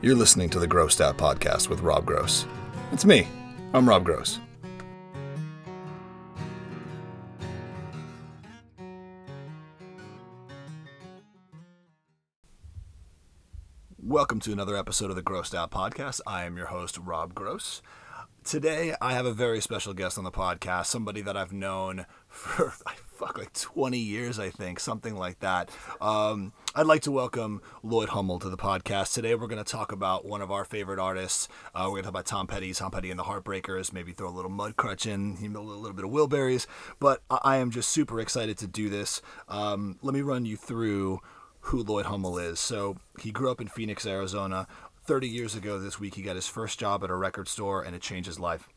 You're listening to the Grossed Out Podcast with Rob Gross. It's me. I'm Rob Gross. Welcome to another episode of the Grossed Out Podcast. I am your host, Rob Gross. Today, I have a very special guest on the podcast, somebody that I've known for fuck like 20 years, I think, something like that. Um, I'd like to welcome Lloyd Hummel to the podcast. Today, we're going to talk about one of our favorite artists. Uh, we're going to talk about Tom Petty, Tom Petty and the Heartbreakers, maybe throw a little Mudcrutch in, a little bit of Wilburys. But I am just super excited to do this. Um, let me run you through who Lloyd Hummel is. So he grew up in Phoenix, Arizona. 30 years ago this week, he got his first job at a record store and it changed his life.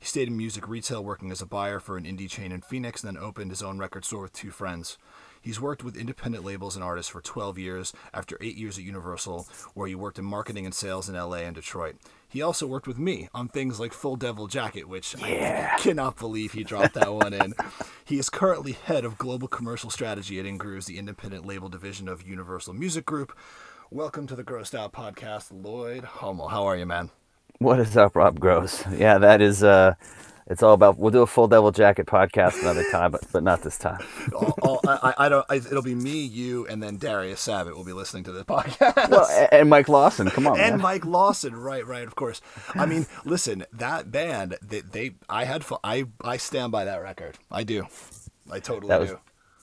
He stayed in music retail working as a buyer for an indie chain in Phoenix and then opened his own record store with two friends. He's worked with independent labels and artists for 12 years after eight years at Universal, where he worked in marketing and sales in LA and Detroit. He also worked with me on things like Full Devil Jacket, which yeah. I cannot believe he dropped that one in. He is currently head of global commercial strategy at Ingrooves, the independent label division of Universal Music Group. Welcome to the Grossed Out Podcast, Lloyd Hummel. How are you, man? What is up, Rob Gross? Yeah, that is uh it's all about we'll do a full devil jacket podcast another time but, but not this time. All, all, I, I, don't I, it'll be me you and then darius savitt will be listening to the podcast. Well, and mike lawson come on and man. mike lawson right right of course. I mean listen that band they, they i had fun i i stand by that record. I do. I totally that was, do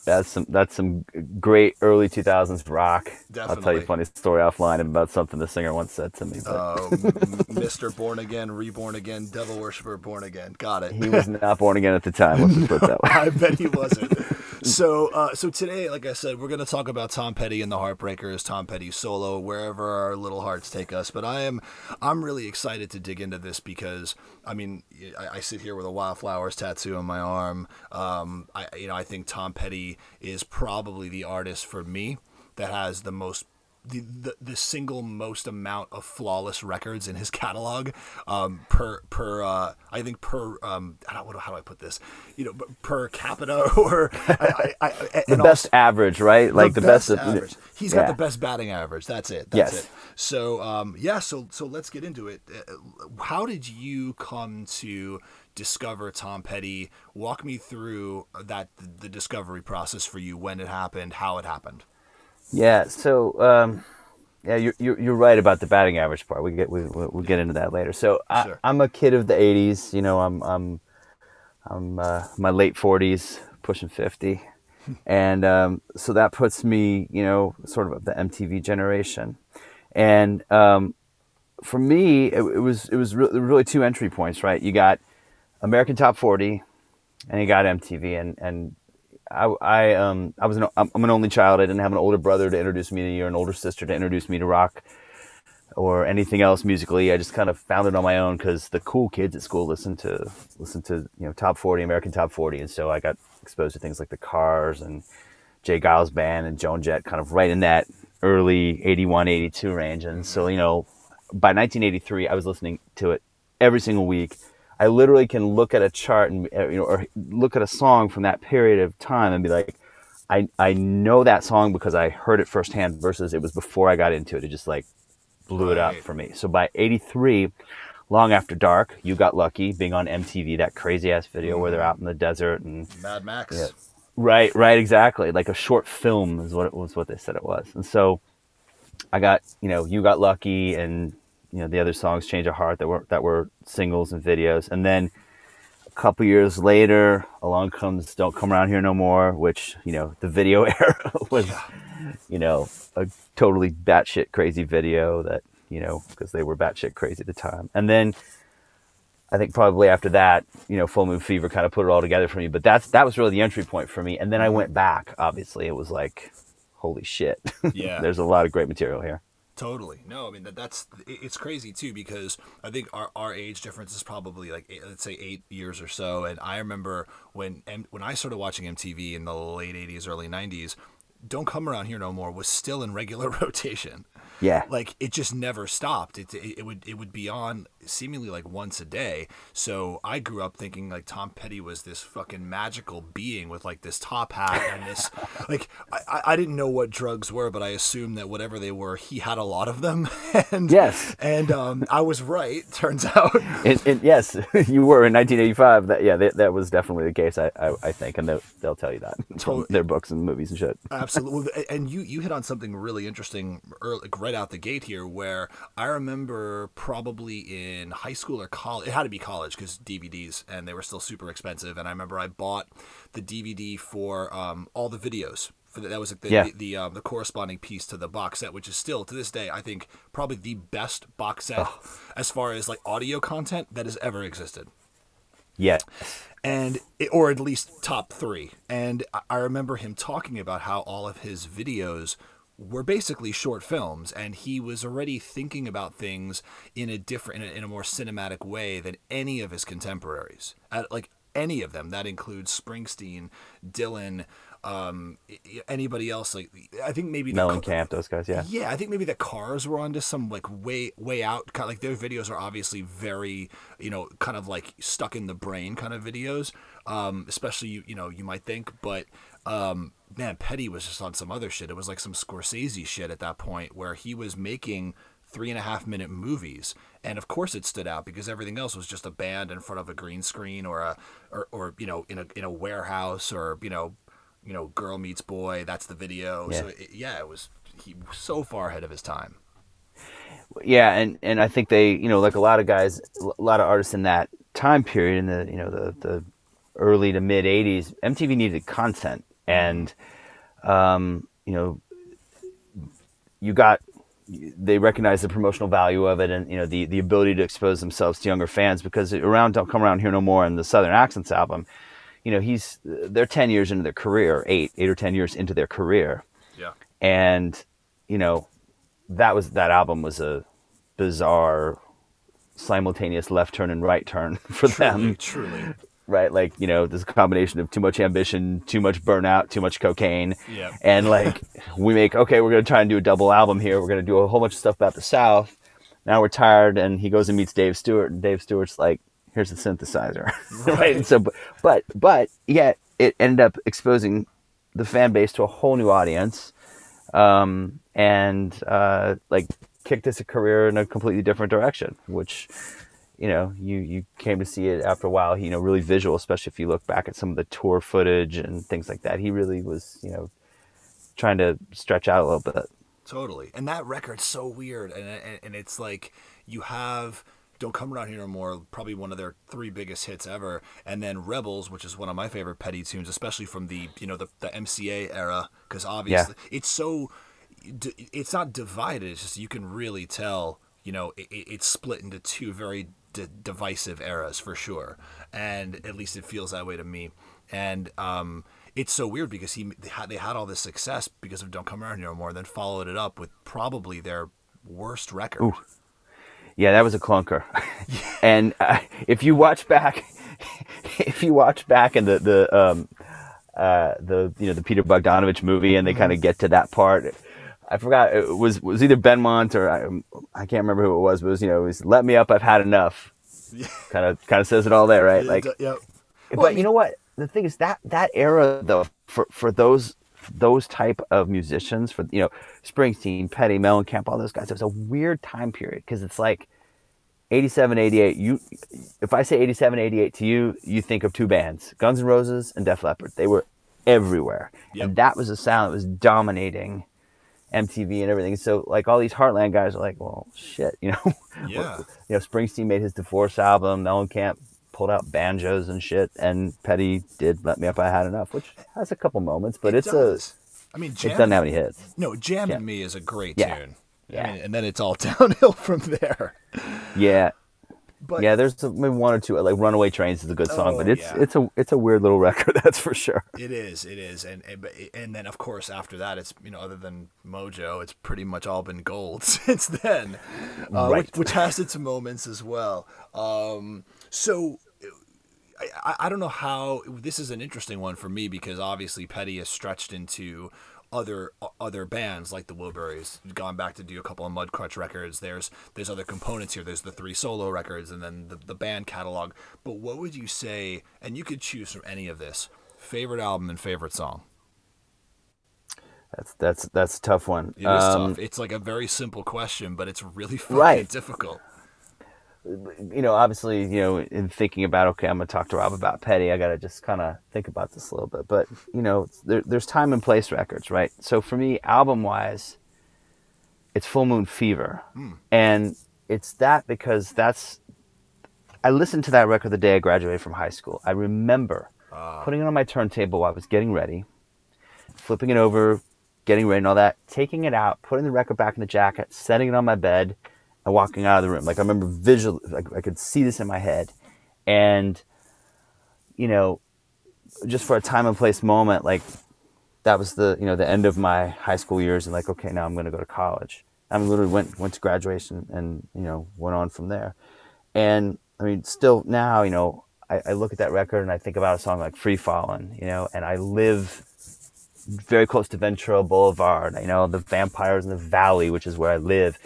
that's some that's some great early 2000s rock. Definitely. I'll tell you a funny story offline about something the singer once said to me. But. Uh, Mr. Born Again, Reborn Again, Devil Worshipper, Born Again. Got it. He was not born again at the time. Let's no, put that way. I bet he wasn't. so, uh, so today, like I said, we're going to talk about Tom Petty and the Heartbreakers, Tom Petty solo, wherever our little hearts take us. But I am, I'm really excited to dig into this because, I mean, I, I sit here with a wildflowers tattoo on my arm. Um, I, you know, I think Tom Petty is probably the artist for me that has the most the, the, the single most amount of flawless records in his catalog um, per per uh, I think per um, how, don't, how do I put this? You know per capita or I, I, I, the best also, average right? Like the, the best, best average. He's yeah. got the best batting average. That's it. That's yes. it. So um, yeah so so let's get into it. Uh, how did you come to discover Tom Petty walk me through that the discovery process for you when it happened how it happened yeah. So, um, yeah, you're, you're, you're right about the batting average part. We get we we'll get into that later. So sure. I, am a kid of the '80s. You know, I'm I'm I'm uh, my late 40s, pushing 50, and um, so that puts me, you know, sort of the MTV generation. And um, for me, it, it was it was re- really two entry points, right? You got American Top 40, and he got MTV, and and I, I um I was an I'm an only child. I didn't have an older brother to introduce me to or an older sister to introduce me to rock or anything else musically. I just kind of found it on my own because the cool kids at school listened to listened to you know top 40 American top 40, and so I got exposed to things like the Cars and J. Geils Band and Joan Jett, kind of right in that early 81, 82 range. And so you know by 1983, I was listening to it every single week I literally can look at a chart and uh, you know or look at a song from that period of time and be like, I I know that song because I heard it firsthand versus it was before I got into it. It just like blew it up for me. So by '83, Long After Dark, you got lucky being on MTV, that crazy ass video mm. where they're out in the desert and Mad Max. Yeah, right, right, exactly. Like a short film is what it was. What they said it was, and so I got you know you got lucky and you know the other songs change of heart that were that were singles and videos and then a couple years later along comes don't come around here no more which you know the video era was you know a totally batshit crazy video that you know because they were batshit crazy at the time and then I think probably after that, you know, Full Moon Fever kind of put it all together for me. But that's that was really the entry point for me. And then I mm-hmm. went back. Obviously, it was like, holy shit! Yeah, there's a lot of great material here. Totally. No, I mean that, that's it's crazy too because I think our, our age difference is probably like eight, let's say eight years or so. And I remember when when I started watching MTV in the late '80s, early '90s, "Don't Come Around Here No More" was still in regular rotation. Yeah. Like it just never stopped. It, it, it would it would be on seemingly like once a day. So I grew up thinking like Tom Petty was this fucking magical being with like this top hat and this like I, I didn't know what drugs were, but I assumed that whatever they were, he had a lot of them. and yes, and um, I was right. Turns out. and, and yes, you were in 1985. That yeah, that, that was definitely the case. I I, I think, and they'll, they'll tell you that from their books and movies and shit. Absolutely, and you you hit on something really interesting early, right out the gate here, where I remember probably in high school or college. It had to be college because DVDs and they were still super expensive. And I remember I bought the DVD for um, all the videos. For the, that was the yeah. the, the, um, the, corresponding piece to the box set, which is still to this day I think probably the best box set oh. as far as like audio content that has ever existed. Yeah. And it, or at least top three. And I remember him talking about how all of his videos were basically short films, and he was already thinking about things in a different, in a, in a more cinematic way than any of his contemporaries. At, like any of them, that includes Springsteen, Dylan, um, anybody else. Like I think maybe Mellencamp, those guys. Yeah, yeah. I think maybe the Cars were onto some like way way out. Kind of like their videos are obviously very you know kind of like stuck in the brain kind of videos. Um, especially you you know you might think, but um, man, Petty was just on some other shit. It was like some Scorsese shit at that point where he was making three and a half minute movies, and of course it stood out because everything else was just a band in front of a green screen or a or, or you know in a in a warehouse or you know you know girl meets boy. That's the video. Yeah. So it, yeah, it was he was so far ahead of his time. Yeah, and and I think they you know like a lot of guys, a lot of artists in that time period in the you know the the early to mid 80s mtv needed content and um, you know you got they recognize the promotional value of it and you know the the ability to expose themselves to younger fans because around don't come around here no more and the southern accents album you know he's they're 10 years into their career 8 8 or 10 years into their career. Yeah. And you know that was that album was a bizarre simultaneous left turn and right turn for truly, them. truly right? Like, you know, there's a combination of too much ambition, too much burnout, too much cocaine. Yeah. And like, we make, okay, we're going to try and do a double album here. We're going to do a whole bunch of stuff about the South. Now we're tired. And he goes and meets Dave Stewart. And Dave Stewart's like, here's the synthesizer. Right. right? And so, but, but yet it ended up exposing the fan base to a whole new audience. Um, and, uh, like, kicked his career in a completely different direction, which you know, you you came to see it after a while. You know, really visual, especially if you look back at some of the tour footage and things like that. He really was, you know, trying to stretch out a little bit. Totally, and that record's so weird, and and, and it's like you have. Don't Come Around Here No More, probably one of their three biggest hits ever. And then Rebels, which is one of my favorite Petty tunes, especially from the, you know, the, the MCA era, because obviously yeah. it's so, it's not divided. It's just, you can really tell, you know, it, it's split into two very d- divisive eras for sure, and at least it feels that way to me. And um, it's so weird because he they had, they had all this success because of "Don't Come Around No More," and then followed it up with probably their worst record. Ooh. Yeah, that was a clunker. and uh, if you watch back, if you watch back in the the um, uh, the you know the Peter Bogdanovich movie, and they mm-hmm. kind of get to that part. I forgot it was was either Benmont or I, I can't remember who it was, but it was you know it was "Let Me Up, I've Had Enough." Kind of kind of says it all there, right? Like, yeah. But well, you know what? The thing is that that era though for for those those type of musicians for you know Springsteen, Petty, Mellencamp, all those guys, it was a weird time period because it's like 87, 88. You, if I say 87, 88 to you, you think of two bands, Guns N' Roses and Def Leppard. They were everywhere, yep. and that was a sound that was dominating MTV and everything. So like all these Heartland guys are like, well, shit, you know. Yeah. you know, Springsteen made his divorce album. Mellencamp pulled out banjos and shit, and Petty did "Let Me Up, I Had Enough," which has a couple moments, but it it's does. a. I mean, Jam, it doesn't have any hits. No, "Jammin' Me" is a great yeah. tune. Yeah. I mean, and then it's all downhill from there. Yeah, but yeah, there's maybe one or two like "Runaway Trains" is a good song, oh, but it's yeah. it's a it's a weird little record, that's for sure. It is, it is, and and, then of course after that, it's you know other than Mojo, it's pretty much all been gold since then, uh, right. which, which, has its moments as well. Um, so. I, I don't know how this is an interesting one for me because obviously Petty has stretched into other other bands like the Wilburys. Gone back to do a couple of Mudcrutch records. There's there's other components here. There's the three solo records and then the, the band catalog. But what would you say? And you could choose from any of this. Favorite album and favorite song. That's that's that's a tough one. It is um, tough. It's like a very simple question, but it's really fucking right. difficult you know, obviously, you know, in thinking about, okay, I'm going to talk to Rob about Petty, I got to just kind of think about this a little bit. But, you know, there, there's time and place records, right? So for me, album wise, it's Full Moon Fever. Hmm. And it's that because that's, I listened to that record the day I graduated from high school. I remember uh. putting it on my turntable while I was getting ready, flipping it over, getting ready and all that, taking it out, putting the record back in the jacket, setting it on my bed and walking out of the room. Like I remember visually, like I could see this in my head, and you know, just for a time and place moment, like that was the you know the end of my high school years, and like okay, now I'm going to go to college. I mean, literally went went to graduation, and you know went on from there. And I mean, still now, you know, I, I look at that record and I think about a song like Free Fallin', you know, and I live very close to Ventura Boulevard. You know, the vampires in the valley, which is where I live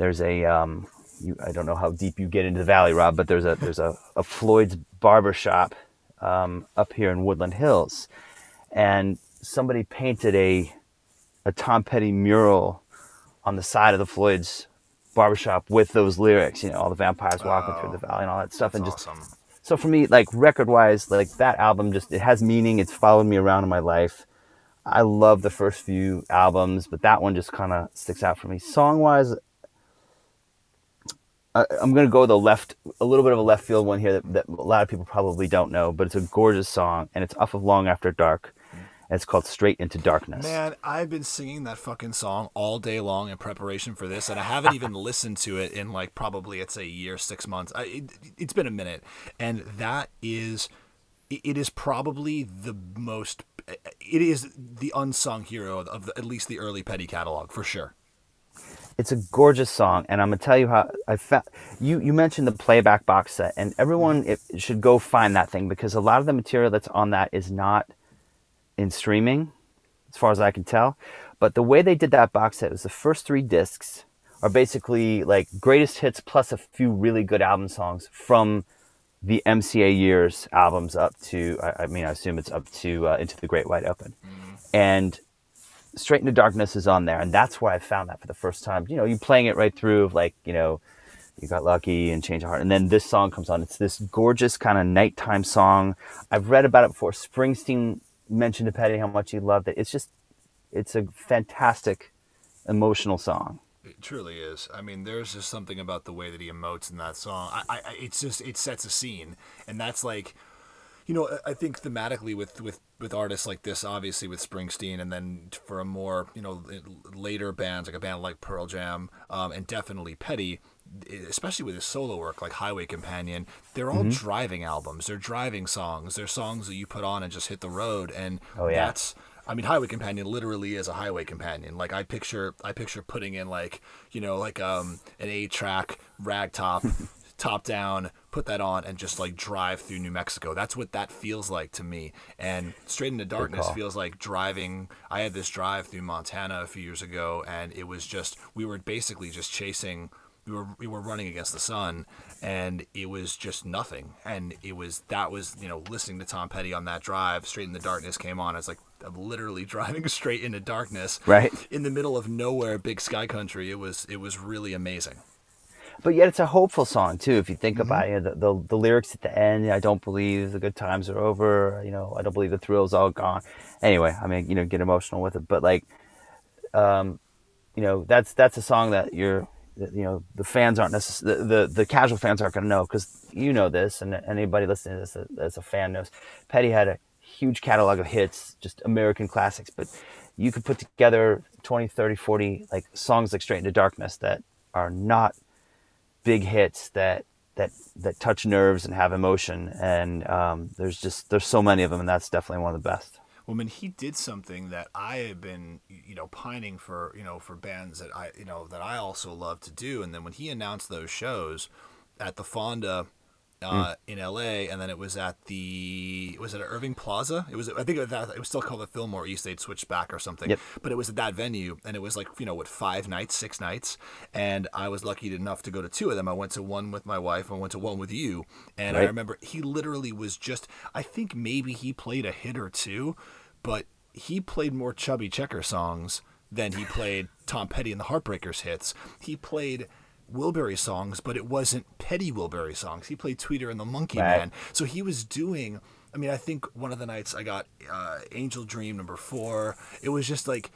there's a um, you, I don't know how deep you get into the valley, Rob, but there's a there's a, a Floyd's barber shop um, up here in Woodland Hills, and somebody painted a a Tom Petty mural on the side of the Floyd's barbershop with those lyrics. You know, all the vampires walking through the valley and all that stuff, and just awesome. so for me, like record wise, like that album just it has meaning. It's followed me around in my life. I love the first few albums, but that one just kind of sticks out for me. Song wise, I, am going to go the left, a little bit of a left field one here that, that, a lot of people probably don't know, but it's a gorgeous song and it's off of Long After Dark. And it's called Straight into Darkness. Man, I've been singing that fucking song all day long in preparation for this, and I haven't even listened to it in like probably it's a year, six months. I, it, it's been a minute, and that is, it is probably the most, it is the unsung hero of the, at least the early Petty catalog for sure. It's a gorgeous song, and I'm gonna tell you how I found. You you mentioned the playback box set, and everyone it, should go find that thing because a lot of the material that's on that is not in streaming, as far as I can tell. But the way they did that box set was the first three discs are basically like greatest hits plus a few really good album songs from the MCA years albums up to I, I mean I assume it's up to uh, into the Great Wide Open, mm-hmm. and Straight into Darkness is on there, and that's where I found that for the first time. You know, you playing it right through, of like you know, you got lucky and change of heart, and then this song comes on. It's this gorgeous kind of nighttime song. I've read about it before. Springsteen mentioned to Petty how much he loved it. It's just, it's a fantastic, emotional song. It truly is. I mean, there's just something about the way that he emotes in that song. I, I, it's just it sets a scene, and that's like you know, I think thematically with with with artists like this, obviously with Springsteen, and then for a more you know later bands like a band like Pearl Jam, um, and definitely Petty, especially with his solo work like Highway Companion, they're all mm-hmm. driving albums. They're driving songs. They're songs that you put on and just hit the road, and oh, yeah. that's. I mean, Highway Companion literally is a highway companion. Like I picture, I picture putting in like you know like um an eight track ragtop top down, put that on, and just like drive through New Mexico. That's what that feels like to me. And Straight into Darkness feels like driving. I had this drive through Montana a few years ago, and it was just we were basically just chasing. We were we were running against the sun, and it was just nothing. And it was that was you know listening to Tom Petty on that drive. Straight in the Darkness came on. It's like I'm literally driving straight into darkness, right in the middle of nowhere, big sky country. It was it was really amazing but yet it's a hopeful song too. If you think mm-hmm. about it, the, the, the lyrics at the end, I don't believe the good times are over. You know, I don't believe the thrill's all gone. Anyway, I mean, you know, get emotional with it, but like, um, you know, that's that's a song that you're, you know, the fans aren't necessarily the, the, the casual fans aren't going to know because you know this, and anybody listening to this as a fan knows. Petty had a huge catalog of hits, just American classics, but you could put together 20, 30, 40 like songs like Straight into Darkness that are not big hits that that that touch nerves and have emotion. And um, there's just there's so many of them, and that's definitely one of the best. Well, I mean, he did something that I have been, you know, pining for, you know, for bands that I, you know, that I also love to do. And then when he announced those shows at the Fonda uh, mm. in L.A. and then it was at the was it at Irving Plaza? It was I think it was, that, it was still called the Fillmore East. They'd switched back or something, yep. but it was at that venue and it was like you know what five nights, six nights, and I was lucky enough to go to two of them. I went to one with my wife, I went to one with you, and right. I remember he literally was just I think maybe he played a hit or two, but he played more Chubby Checker songs than he played Tom Petty and the Heartbreakers hits. He played Wilbury songs, but it wasn't Petty Wilbury songs. He played Tweeter and the Monkey right. Man. So he was doing. I mean, I think one of the nights I got uh, Angel Dream number four. It was just like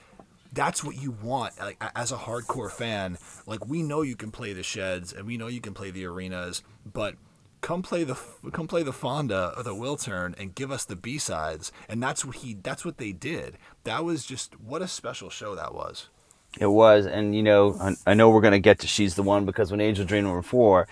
that's what you want like as a hardcore fan like we know you can play the sheds and we know you can play the arenas but come play the come play the Fonda or the Wiltern and give us the B sides. And that's what he that's what they did. That was just what a special show that was. It was, and you know, I, I know we're gonna get to she's the one because when Angel Dream number four,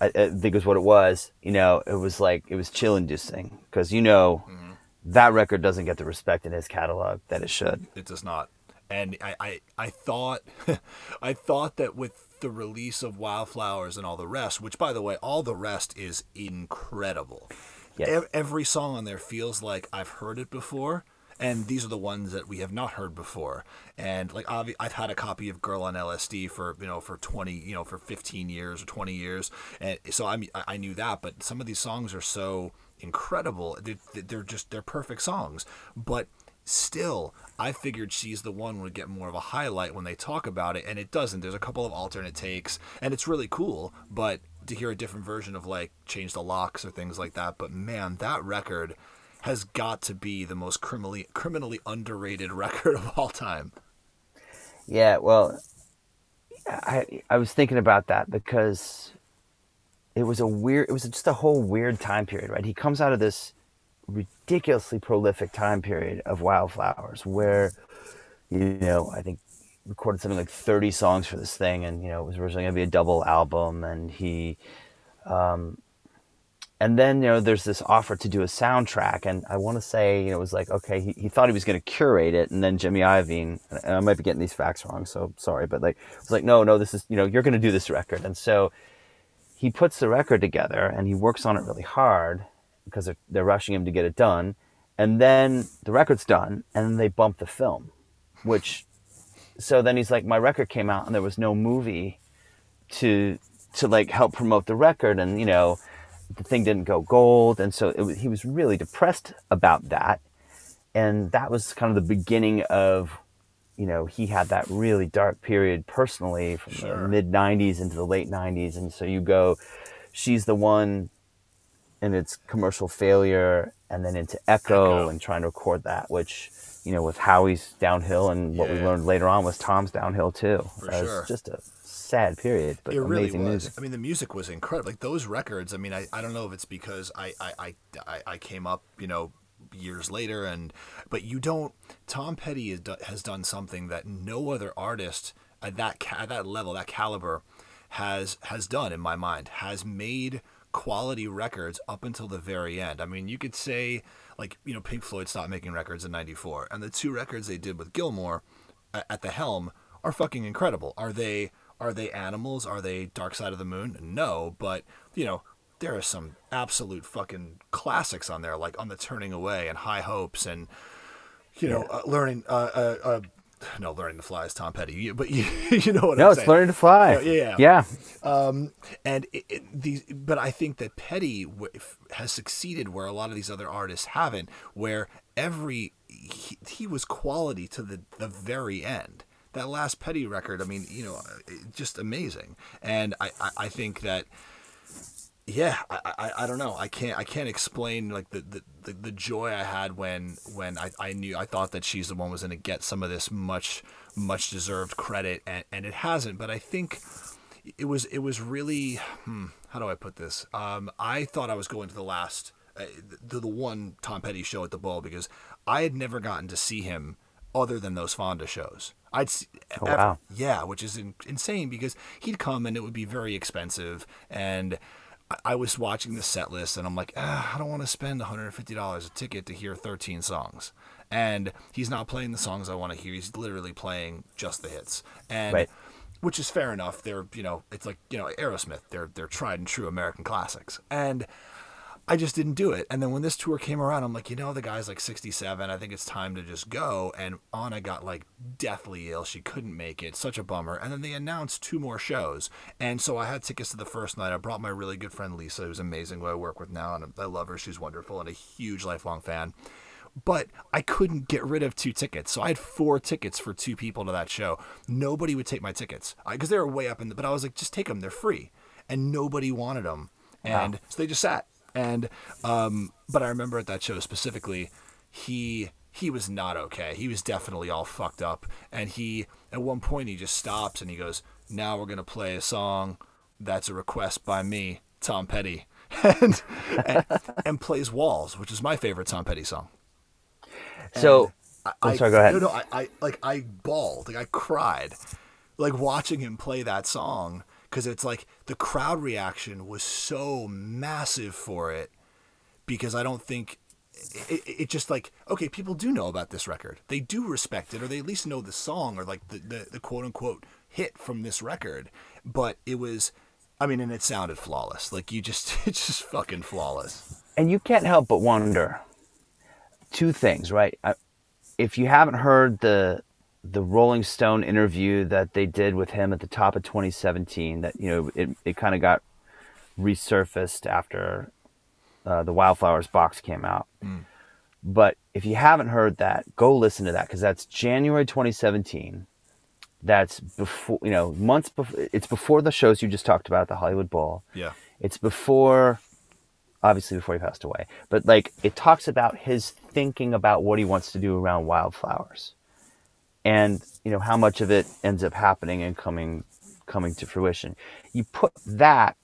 I, I think was what it was. You know, it was like it was chill inducing because you know mm-hmm. that record doesn't get the respect in his catalog that it should. It does not. And I, I, I thought, I thought that with the release of Wildflowers and all the rest, which by the way, all the rest is incredible. Yes. E- every song on there feels like I've heard it before, and these are the ones that we have not heard before. And like I've, I've had a copy of Girl on LSD for you know for twenty you know for fifteen years or twenty years, and so I I knew that. But some of these songs are so incredible; they're, they're just they're perfect songs, but still i figured she's the one would get more of a highlight when they talk about it and it doesn't there's a couple of alternate takes and it's really cool but to hear a different version of like change the locks or things like that but man that record has got to be the most criminally criminally underrated record of all time. Yeah well i i was thinking about that because it was a weird it was just a whole weird time period right? He comes out of this ridiculously prolific time period of Wildflowers where, you know, I think recorded something like 30 songs for this thing and, you know, it was originally going to be a double album and he, um, and then, you know, there's this offer to do a soundtrack and I want to say, you know, it was like, okay, he, he thought he was going to curate it and then Jimmy Iovine, and I might be getting these facts wrong, so sorry, but like, it was like, no, no, this is, you know, you're going to do this record. And so he puts the record together and he works on it really hard because they're, they're rushing him to get it done. And then the record's done, and they bump the film, which, so then he's like, my record came out, and there was no movie to to like help promote the record, and you know, the thing didn't go gold, and so was, he was really depressed about that, and that was kind of the beginning of you know, he had that really dark period personally from sure. the mid 90s into the late 90s. And so you go, she's the one and its commercial failure, and then into Echo, Echo. and trying to record that, which you know with Howie's downhill, and what yeah. we learned later on was Tom's downhill too. For sure. just a sad period, but it amazing really was. music. I mean, the music was incredible. Like those records. I mean, I, I don't know if it's because I I, I, I came up, you know, years later, and but you don't. Tom Petty has done something that no other artist at that at that level, that caliber, has has done in my mind. Has made quality records up until the very end. I mean, you could say like you know Pink Floyd stopped making records in '94, and the two records they did with Gilmour at the helm are fucking incredible. Are they are they animals? Are they Dark Side of the Moon? No, but you know there are some absolute fucking classics on there, like on the Turning Away and High Hopes, and you know, yeah. uh, learning uh, uh, uh no, learning to fly is Tom Petty, but you, you know what no, I'm saying. No, it's learning to fly. Yeah, yeah. Um, and it, it, these, but I think that Petty w- has succeeded where a lot of these other artists haven't. Where every he, he was quality to the the very end. That last Petty record, I mean, you know, just amazing. And I, I, I think that yeah, I, I, I don't know. I can't I can't explain like the, the, the, the joy I had when when I, I knew I thought that she's the one was gonna get some of this much much deserved credit and, and it hasn't. But I think it was it was really hmm, how do I put this? Um, I thought I was going to the last uh, the, the one Tom Petty show at the Bowl because I had never gotten to see him other than those Fonda shows. I'd see, oh, wow. yeah, which is in, insane because he'd come and it would be very expensive and I was watching the set list and I'm like, ah, I don't want to spend $150 a ticket to hear 13 songs. And he's not playing the songs I want to hear. He's literally playing just the hits. And right. which is fair enough. They're you know it's like you know Aerosmith. They're they're tried and true American classics, and I just didn't do it. And then when this tour came around, I'm like, you know, the guy's like 67. I think it's time to just go. And Anna got like deathly ill. She couldn't make it. Such a bummer. And then they announced two more shows. And so I had tickets to the first night. I brought my really good friend Lisa, who's amazing, who I work with now. And I love her. She's wonderful and a huge lifelong fan. But I couldn't get rid of two tickets. So I had four tickets for two people to that show. Nobody would take my tickets because they were way up in the, but I was like, just take them. They're free. And nobody wanted them. And wow. so they just sat and um, but I remember at that show specifically, he he was not okay. He was definitely all fucked up. And he at one point he just stops and he goes, "Now we're gonna play a song that's a request by me, Tom Petty." and, and, and plays Walls, which is my favorite Tom Petty song. So I, I'm sorry, go ahead. No, no, I, I like I bawled, like I cried, like watching him play that song because it's like the crowd reaction was so massive for it because I don't think it, it, just like okay people do know about this record. They do respect it or they at least know the song or like the, the, the quote unquote hit from this record. But it was I mean and it sounded flawless. Like you just it's just fucking flawless. And you can't help but wonder two things right? If you haven't heard the the Rolling Stone interview that they did with him at the top of 2017 that you know it, it kind of got resurfaced after uh, the Wildflowers box came out. Mm. But if you haven't heard that, go listen to that because that's January 2017. That's before you know months before. It's before the shows you just talked about, the Hollywood Bowl. Yeah. It's before, obviously before he passed away. But like it talks about his thinking about what he wants to do around Wildflowers and you know how much of it ends up happening and coming coming to fruition. You put that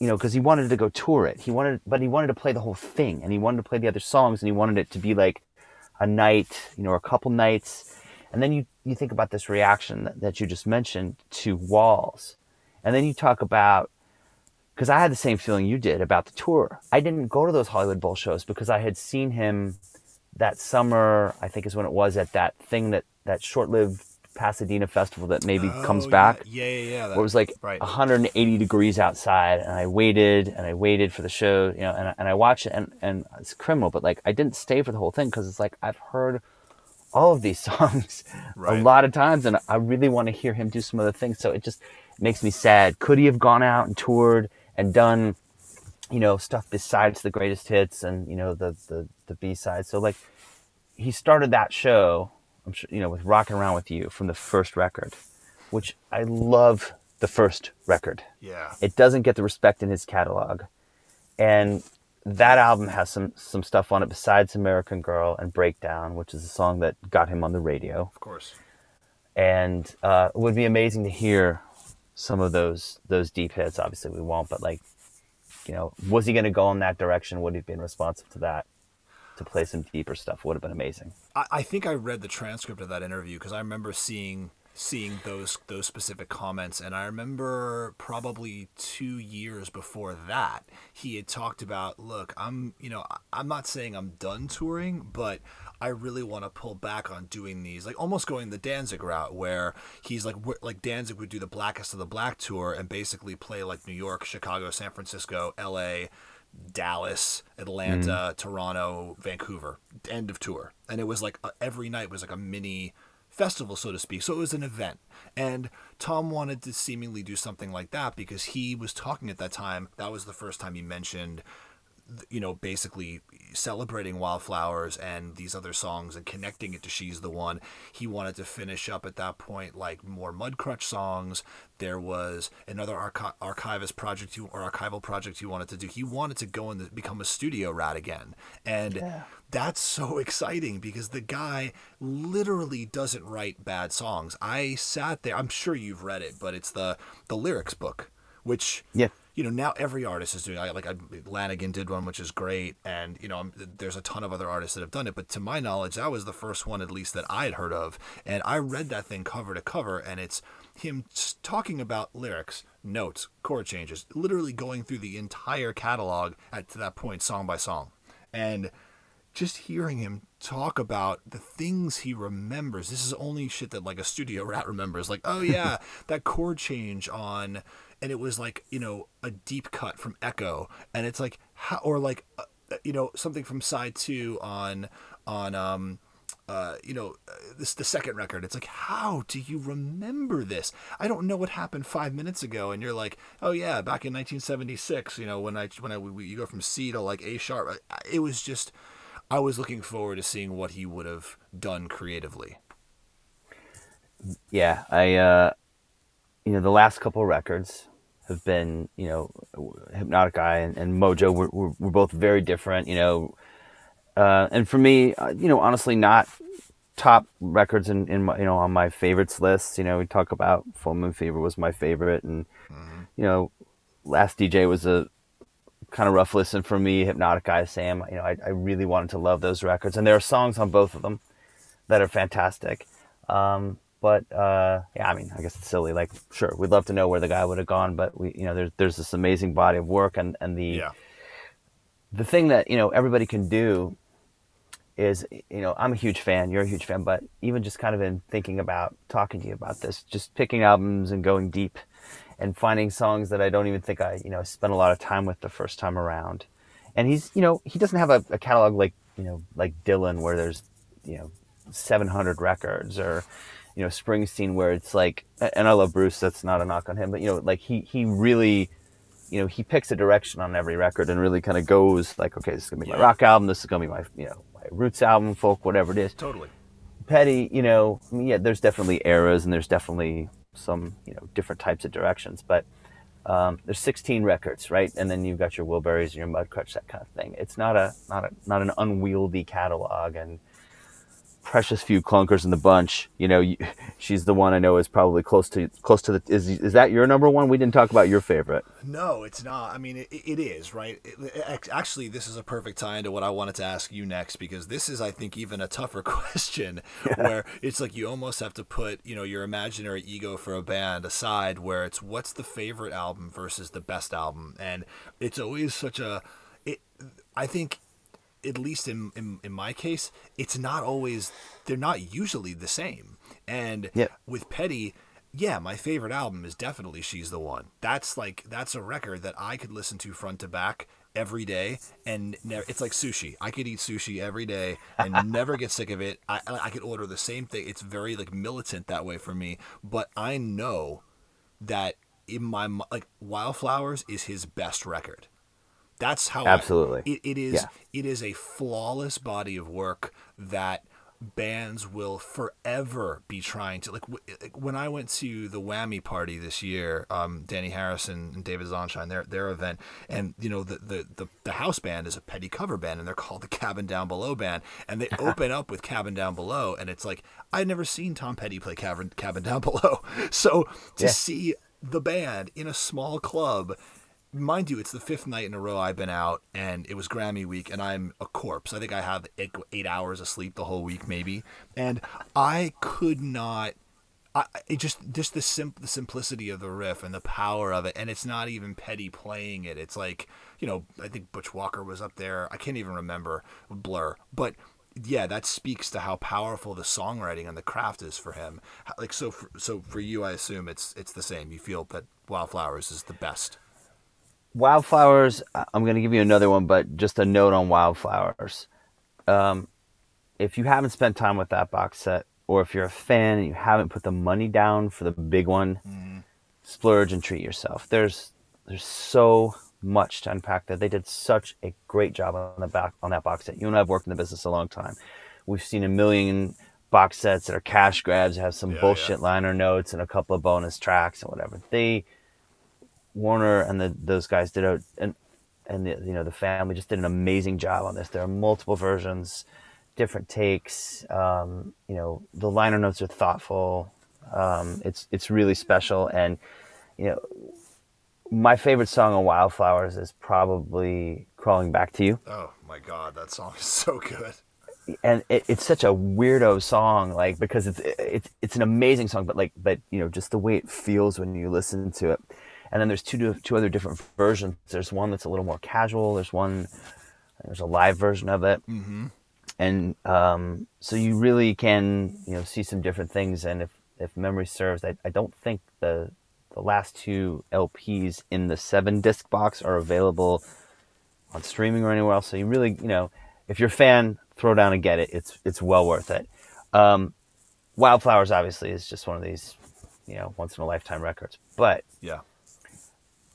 you know because he wanted to go tour it. He wanted but he wanted to play the whole thing and he wanted to play the other songs and he wanted it to be like a night you know a couple nights. And then you you think about this reaction that, that you just mentioned to walls. And then you talk about because i had the same feeling you did about the tour. I didn't go to those hollywood bowl shows because i had seen him that summer, I think is when it was at that thing that that short-lived Pasadena festival that maybe oh, comes back. Yeah, yeah, yeah. That, where it was like right. 180 degrees outside, and I waited and I waited for the show, you know, and, and I watched it, and, and it's criminal, but like I didn't stay for the whole thing because it's like I've heard all of these songs right. a lot of times, and I really want to hear him do some other things. So it just makes me sad. Could he have gone out and toured and done you know stuff besides the greatest hits and you know the the, the b side so like he started that show i'm sure you know with rocking around with you from the first record which i love the first record. Yeah. It doesn't get the respect in his catalog. And that album has some some stuff on it besides american girl and breakdown which is a song that got him on the radio. Of course. And uh, it would be amazing to hear some of those those deep hits. Obviously we won't but like you know, was he going to go in that direction? Would he have been responsive to that? To play some deeper stuff would have been amazing. I, I think I read the transcript of that interview because I remember seeing seeing those those specific comments and I remember probably 2 years before that he had talked about look I'm you know I'm not saying I'm done touring but I really want to pull back on doing these, like almost going the Danzig route, where he's like like Danzig would do the Blackest of the Black tour and basically play like New York, Chicago, San Francisco, L.A., Dallas, Atlanta, mm. Toronto, Vancouver, end of tour, and it was like a, every night was like a mini festival, so to speak. So it was an event. And Tom wanted to seemingly do something like that because he was talking at that time. That was the first time he mentioned you know, basically celebrating Wildflowers and these other songs and connecting it to She's the One. He wanted to finish up at that point like more Mudcrutch songs. There was another archi- archivist project you, or archival project he wanted to do. He wanted to go and become a studio rat again. And yeah. that's so exciting because the guy literally doesn't write bad songs. I sat there, I'm sure you've read it, but it's the the lyrics book, which yeah you know now every artist is doing like I, Lanegan did one which is great and you know there's a ton of other artists that have done it but to my knowledge that was the first one at least that I had heard of and I read that thing cover to cover and it's him talking about lyrics notes chord changes literally going through the entire catalog at to that point song by song and just hearing him talk about the things he remembers. This is only shit that like a studio rat remembers. Like, oh yeah, that chord change on, and it was like you know a deep cut from Echo, and it's like how or like uh, you know something from side two on on um uh, you know, uh, this the second record. It's like, how do you remember this? I don't know what happened five minutes ago, and you're like, oh yeah, back in 1976. You know, when I when I we, you go from C to like A sharp. It was just, I was looking forward to seeing what he would have done creatively. Yeah, I, uh, you know, the last couple records have been, you know, Hypnotic Eye and, and Mojo. We're, we're, we're both very different. You know uh, and for me, uh, you know, honestly, not top records in, in my, you know on my favorites list. You know, we talk about Full Moon Fever was my favorite, and mm-hmm. you know, Last DJ was a kind of rough listen for me. Hypnotic Eye Sam, you know, I, I really wanted to love those records, and there are songs on both of them that are fantastic. Um, but uh, yeah, I mean, I guess it's silly. Like, sure, we'd love to know where the guy would have gone, but we, you know, there's there's this amazing body of work, and and the yeah. the thing that you know everybody can do is you know I'm a huge fan, you're a huge fan, but even just kind of in thinking about talking to you about this, just picking albums and going deep and finding songs that I don't even think I you know spent a lot of time with the first time around. And he's you know he doesn't have a, a catalog like you know like Dylan where there's you know 700 records or you know Springsteen where it's like and I love Bruce that's not a knock on him but you know like he he really you know he picks a direction on every record and really kind of goes like okay this is gonna be my rock album this is gonna be my you know my roots album, folk, whatever it is. Totally. Petty, you know, I mean, yeah, there's definitely eras and there's definitely some, you know, different types of directions, but um, there's 16 records, right? And then you've got your Wilburys and your Mudcrutch, that kind of thing. It's not a not a not an unwieldy catalog, and precious few clunkers in the bunch. You know, you, she's the one I know is probably close to close to the. Is is that your number one? We didn't talk about your favorite. No, it's not. I mean, it, it is right. It, actually, this is a perfect tie into what I wanted to ask you next because this is, I think, even a tougher question yeah. where it's like you almost have to put you know your imaginary ego for a band aside, where it's what's the favorite album versus the best album, and it's always such a. It, I think at least in, in, in my case, it's not always they're not usually the same. And yep. with Petty, yeah, my favorite album is definitely She's the One. That's like that's a record that I could listen to front to back every day and never, it's like sushi. I could eat sushi every day and never get sick of it. I I could order the same thing. It's very like militant that way for me, but I know that in my like Wildflowers is his best record. That's how absolutely I, it, it is. Yeah. It is a flawless body of work that bands will forever be trying to like when I went to the Whammy party this year, um, Danny Harrison and David Zonshine, their their event, and you know the, the the the house band is a petty cover band, and they're called the Cabin Down Below band, and they open up with Cabin Down Below, and it's like I'd never seen Tom Petty play Cabin Cabin Down Below, so to yeah. see the band in a small club mind you, it's the fifth night in a row I've been out, and it was Grammy week, and I'm a corpse. I think I have eight, eight hours of sleep the whole week, maybe, and I could not. I it just just the sim the simplicity of the riff and the power of it, and it's not even Petty playing it. It's like you know, I think Butch Walker was up there. I can't even remember Blur, but yeah, that speaks to how powerful the songwriting and the craft is for him. Like so, for, so for you, I assume it's it's the same. You feel that Wildflowers is the best. Wildflowers, I'm going to give you another one, but just a note on Wildflowers. Um, if you haven't spent time with that box set, or if you're a fan and you haven't put the money down for the big one, mm-hmm. splurge and treat yourself. There's there's so much to unpack there. They did such a great job on the back on that box set. You and I have worked in the business a long time. We've seen a million box sets that are cash grabs, have some yeah, bullshit yeah. liner notes and a couple of bonus tracks and whatever. They Warner and the, those guys did a and and the, you know the family just did an amazing job on this. There are multiple versions, different takes. Um, you know the liner notes are thoughtful. Um, it's it's really special, and you know my favorite song on Wildflowers is probably "Crawling Back to You." Oh my god, that song is so good and it, it's such a weirdo song like because it's it's it's an amazing song but like but you know just the way it feels when you listen to it and then there's two two other different versions. There's one that's a little more casual. There's one there's a live version of it. Mm-hmm. and um, so you really can you know see some different things. And if if memory serves, I, I don't think the the last two LPs in the seven disc box are available on streaming or anywhere else. So you really you know if you're a fan, throw down and get it. It's it's well worth it. Um, Wildflowers obviously is just one of these you know once in a lifetime records, but yeah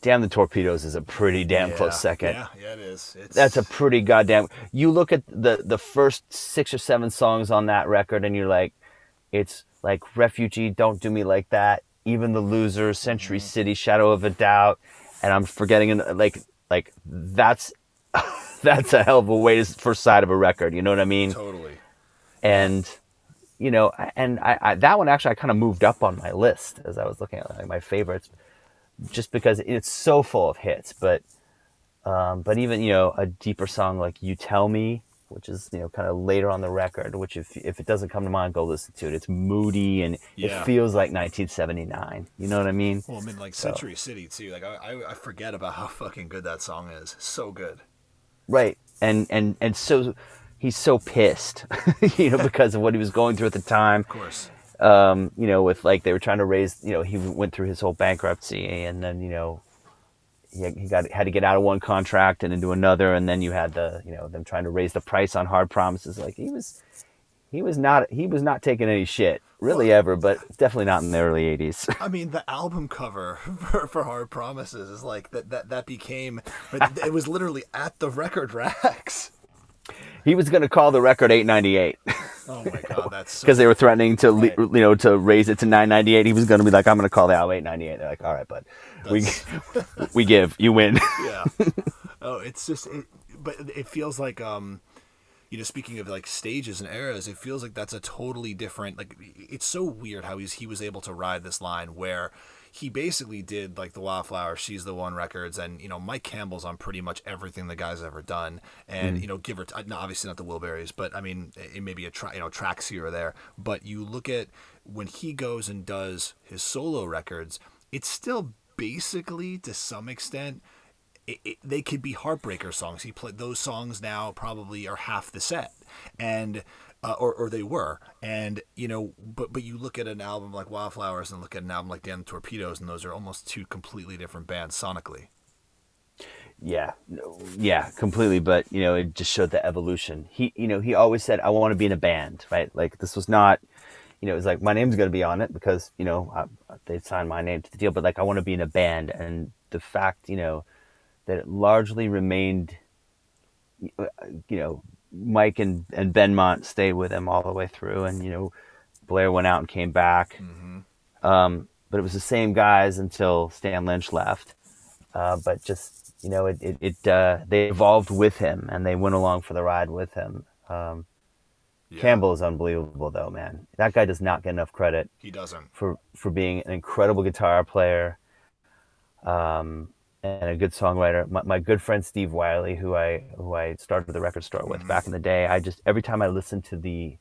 Damn the Torpedoes is a pretty damn yeah, close second. Yeah, yeah, it is. It's... That's a pretty goddamn. You look at the the first six or seven songs on that record, and you're like, it's like Refugee, Don't Do Me Like That, Even the Loser, Century mm-hmm. City, Shadow of a Doubt, and I'm forgetting like like that's that's a hell of a way to first side of a record. You know what I mean? Totally. And you know, and I, I that one actually I kind of moved up on my list as I was looking at like my favorites just because it's so full of hits. But um, but even you know a deeper song like "You Tell Me," which is you know kind of later on the record, which if if it doesn't come to mind, go listen to it. It's moody and yeah. it feels like 1979. You know what I mean? Well, I mean like Century. City too. Like I, I forget about how fucking good that song is. So good. Right, and and and so he's so pissed, you know, because of what he was going through at the time. Of course um, you know, with like they were trying to raise, you know, he went through his whole bankruptcy, and then you know, he, he got had to get out of one contract and into another, and then you had the, you know, them trying to raise the price on Hard Promises. Like he was, he was not, he was not taking any shit really ever, but definitely not in the early '80s. I mean, the album cover for, for Hard Promises is like that. That that became, it was literally at the record racks. He was going to call the record 898. Oh my god, that's because so they were threatening to right. you know to raise it to 998. He was going to be like, I'm going to call the album 898. They're like, all right, but we we give, you win. yeah. Oh, it's just, it, but it feels like um, you know, speaking of like stages and eras, it feels like that's a totally different. Like, it's so weird how he's he was able to ride this line where he basically did like the Wildflower, She's the One records, and you know Mike Campbell's on pretty much everything the guy's ever done, and mm. you know give or t- obviously not the Wilburys, but I mean it may be a tra- you know tracks here or there, but you look at when he goes and does his solo records, it's still basically to some extent. It, it, they could be heartbreaker songs. He played those songs now probably are half the set, and uh, or, or they were. And, you know, but, but you look at an album like Wildflowers and look at an album like Damn Torpedoes, and those are almost two completely different bands sonically. Yeah, yeah, completely. But, you know, it just showed the evolution. He, you know, he always said, I want to be in a band, right? Like, this was not, you know, it was like, my name's going to be on it because, you know, I, they signed my name to the deal, but like, I want to be in a band. And the fact, you know, that it largely remained, you know, Mike and, and Benmont stayed with him all the way through, and you know, Blair went out and came back. Mm-hmm. Um, but it was the same guys until Stan Lynch left. Uh, but just you know, it it, it uh, they evolved with him and they went along for the ride with him. Um, yeah. Campbell is unbelievable, though, man. That guy does not get enough credit. He doesn't for for being an incredible guitar player. Um, and a good songwriter. My, my, good friend Steve Wiley, who I who I started the record store with mm-hmm. back in the day, I just every time I listened to the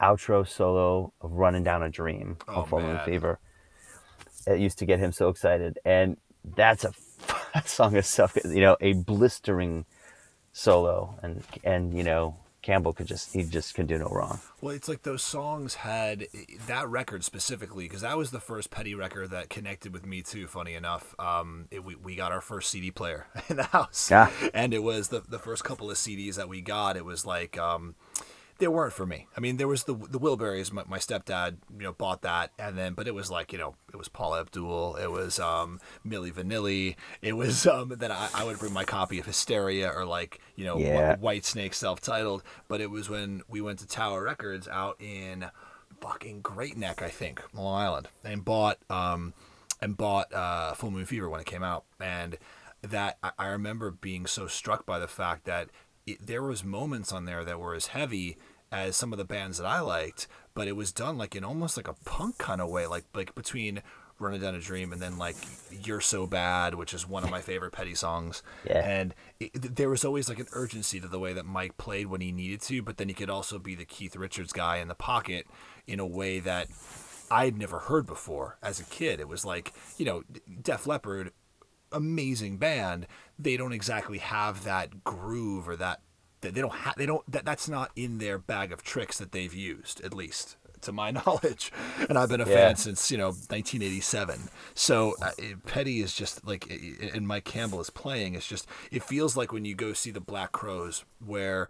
outro solo of "Running Down a Dream" oh, Full Moon Fever, it used to get him so excited. And that's a that song is so you know a blistering solo, and and you know Campbell could just he just can do no wrong. Well, it's like those songs had that record specifically because that was the first Petty record that connected with me too. Funny enough, um, it, we we got our first CD player in the house, yeah, and it was the the first couple of CDs that we got. It was like. Um, they weren't for me. I mean, there was the the Wilburys. My, my, stepdad, you know, bought that, and then, but it was like, you know, it was Paula Abdul, it was um, Milli Vanilli, it was um, then I, I would bring my copy of Hysteria or like, you know, yeah. Whitesnake self-titled. But it was when we went to Tower Records out in fucking Great Neck, I think, Long Island, and bought um, and bought uh, Full Moon Fever when it came out, and that I, I remember being so struck by the fact that it, there was moments on there that were as heavy as some of the bands that I liked, but it was done like in almost like a punk kind of way, like like between Running Down a Dream and then like You're So Bad, which is one of my favorite Petty songs. Yeah. And it, there was always like an urgency to the way that Mike played when he needed to, but then he could also be the Keith Richards guy in the pocket in a way that I'd never heard before as a kid. It was like, you know, Def Leppard amazing band, they don't exactly have that groove or that they don't have they don't that, that's not in their bag of tricks that they've used at least to my knowledge. And i've been a yeah. fan since you know 1987 so uh, petty is just like and mike campbell is playing it's just it feels like when you go see the black Crowes where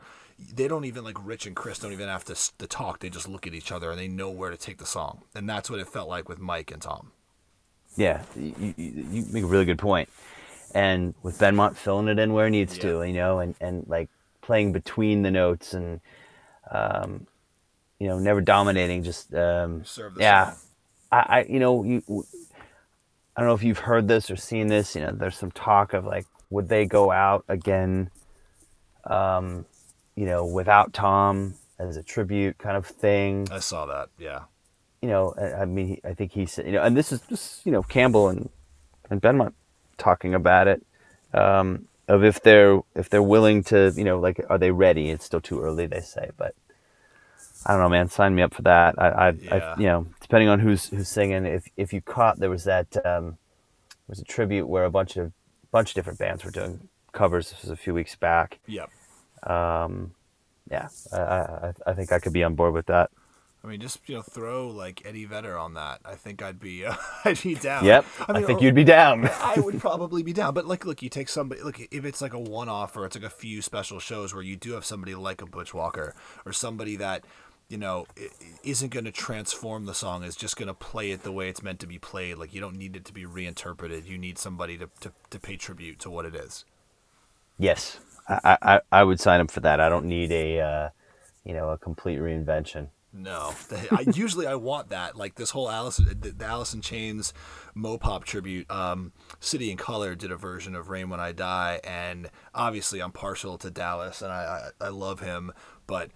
they don't even like rich and chris don't even have to, to talk they just look at each other and they know where to take the song. And that's what it felt like with mike and tom. Yeah you, you, you make a really good point. And with benmont filling it in where it needs yeah. to you know and, and like playing between the notes and um, you know never dominating just um, yeah. I, I, you know you I don't know if you've heard this or seen this you know there's some talk of like would they go out again um, you know without Tom as a tribute kind of thing? I saw that yeah. You know I, I mean I think he said you know and this is just you know Campbell and and Benmont talking about it. Um, of if they're if they're willing to, you know, like are they ready? It's still too early, they say, but I don't know, man. Sign me up for that. I, I, yeah. I you know, depending on who's who's singing. If if you caught, there was that um, there was a tribute where a bunch of bunch of different bands were doing covers. This was a few weeks back. Yep. Um, yeah, I, I I think I could be on board with that. I mean, just you know, throw like Eddie Vedder on that. I think I'd be, uh, I'd be down. Yep, I, mean, I think or, you'd be down. I would probably be down. But like, look, you take somebody. Look, if it's like a one-off or it's like a few special shows where you do have somebody like a Butch Walker or somebody that you know isn't going to transform the song, is just going to play it the way it's meant to be played. Like you don't need it to be reinterpreted. You need somebody to to, to pay tribute to what it is. Yes, I, I I would sign up for that. I don't need a uh, you know a complete reinvention. No, I, usually I want that. Like this whole Alice, the, the Alice in Chains, Mopop tribute. Um, City and Colour did a version of Rain When I Die, and obviously I'm partial to Dallas, and I, I, I love him, but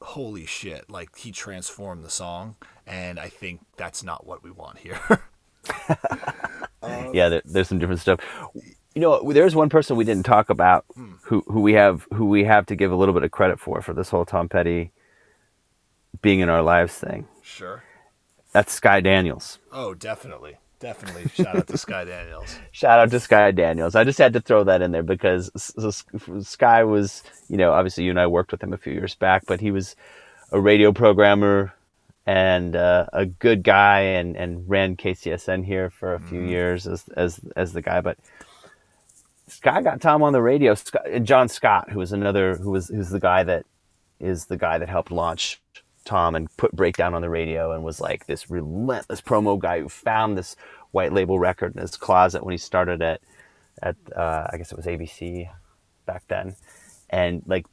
holy shit, like he transformed the song, and I think that's not what we want here. um, yeah, there, there's some different stuff. You know, there's one person we didn't talk about hmm. who who we have who we have to give a little bit of credit for for this whole Tom Petty being in our lives thing. Sure. That's Sky Daniels. Oh, definitely. Definitely. Shout out to Sky Daniels. Shout out to Sky Daniels. I just had to throw that in there because Sky was, you know, obviously you and I worked with him a few years back, but he was a radio programmer and uh, a good guy and, and ran KCSN here for a few mm. years as, as, as the guy. But Sky got Tom on the radio. John Scott, who was another, who was, who's the guy that is the guy that helped launch Tom and put Breakdown on the radio and was like this relentless promo guy who found this white label record in his closet when he started at at uh, I guess it was ABC back then, and like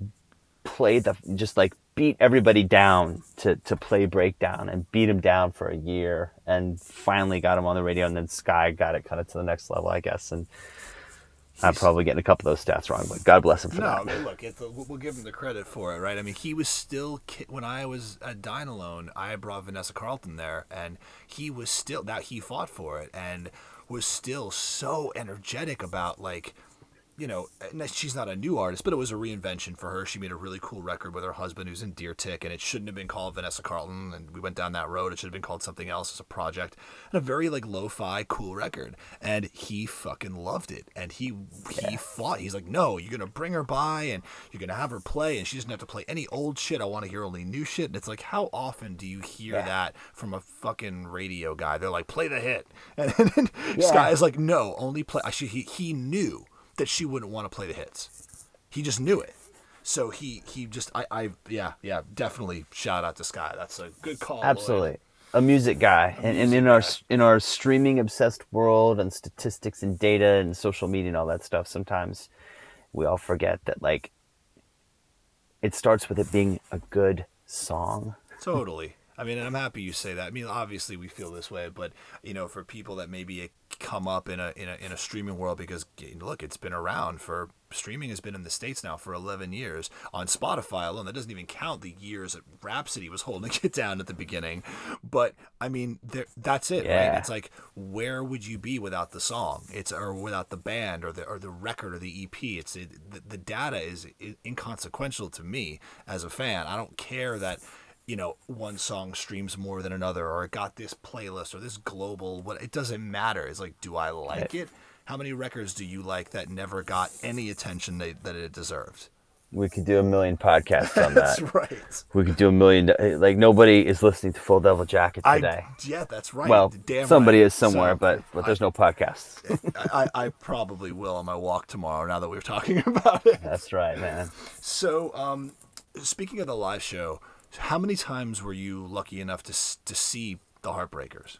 played the just like beat everybody down to to play Breakdown and beat him down for a year and finally got him on the radio and then Sky got it kind of to the next level I guess. And I'm probably getting a couple of those stats wrong, but God bless him for no, that. No, I mean, look, we'll give him the credit for it, right? I mean, he was still when I was at Dine Alone, I brought Vanessa Carlton there, and he was still that he fought for it and was still so energetic about like you know, she's not a new artist, but it was a reinvention for her. She made a really cool record with her husband, who's in Deer Tick, and it shouldn't have been called Vanessa Carlton. And we went down that road. It should have been called something else as a project. And a very like lo-fi, cool record. And he fucking loved it. And he he yeah. fought. He's like, no, you're gonna bring her by, and you're gonna have her play, and she doesn't have to play any old shit. I want to hear only new shit. And it's like, how often do you hear yeah. that from a fucking radio guy? They're like, play the hit, and then yeah. Sky is like, no, only play. Actually, he he knew that she wouldn't want to play the hits. He just knew it. So he he just I, I yeah yeah definitely shout out to Sky. That's a good call. Absolutely. Lloyd. A music guy, a and, music and in guy. our in our streaming obsessed world and statistics and data and social media and all that stuff, sometimes we all forget that like it starts with it being a good song. Totally. I mean, I'm happy you say that. I mean, obviously we feel this way, but you know, for people that maybe come up in a in a in a streaming world because look, it's been around for streaming has been in the states now for 11 years on Spotify alone. That doesn't even count the years that Rhapsody was holding it down at the beginning. But I mean, there, that's it, yeah. right? It's like where would you be without the song? It's or without the band or the or the record or the EP. It's it, the, the data is inconsequential to me as a fan. I don't care that you know one song streams more than another or it got this playlist or this global what it doesn't matter it's like do i like it how many records do you like that never got any attention that, that it deserved we could do a million podcasts on that. that's right. We could do a million. Like nobody is listening to Full Devil Jacket today. I, yeah, that's right. well, Damn somebody right. is somewhere, So, but but there's no podcasts. I, I probably will on my walk tomorrow. Now that we're talking about it. That's right, man. So, um, speaking of the live show, how many times were you lucky enough to to see the Heartbreakers?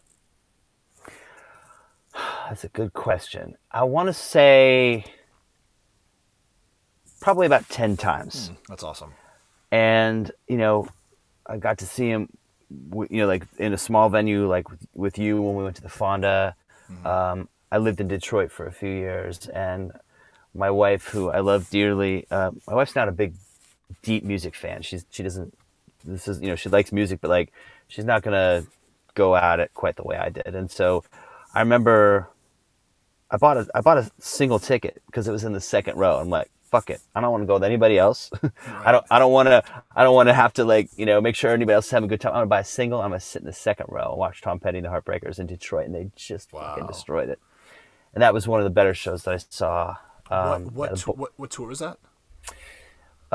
That's a good question. I want to say probably about 10 times. That's awesome. And, you know, I got to see him, you know, like in a small venue, like with, with you when we went to the Fonda. Um, I lived in Detroit for a few years, and my wife, who I love dearly, uh, my wife's not a big, deep music fan. She's she doesn't. This is you know she likes music, but like she's not gonna go at it quite the way I did. And so, I remember I bought a I bought a single ticket because it was in the second row. I'm like, fuck it, I don't want to go with anybody else. I don't I don't want to I don't want to have to like you know make sure anybody else is having a good time. I'm gonna buy a single. I'm gonna sit in the second row and watch Tom Petty and the Heartbreakers in Detroit, and they just fucking destroyed it. And that was one of the better shows that I saw. Um, what what, a what what tour was that?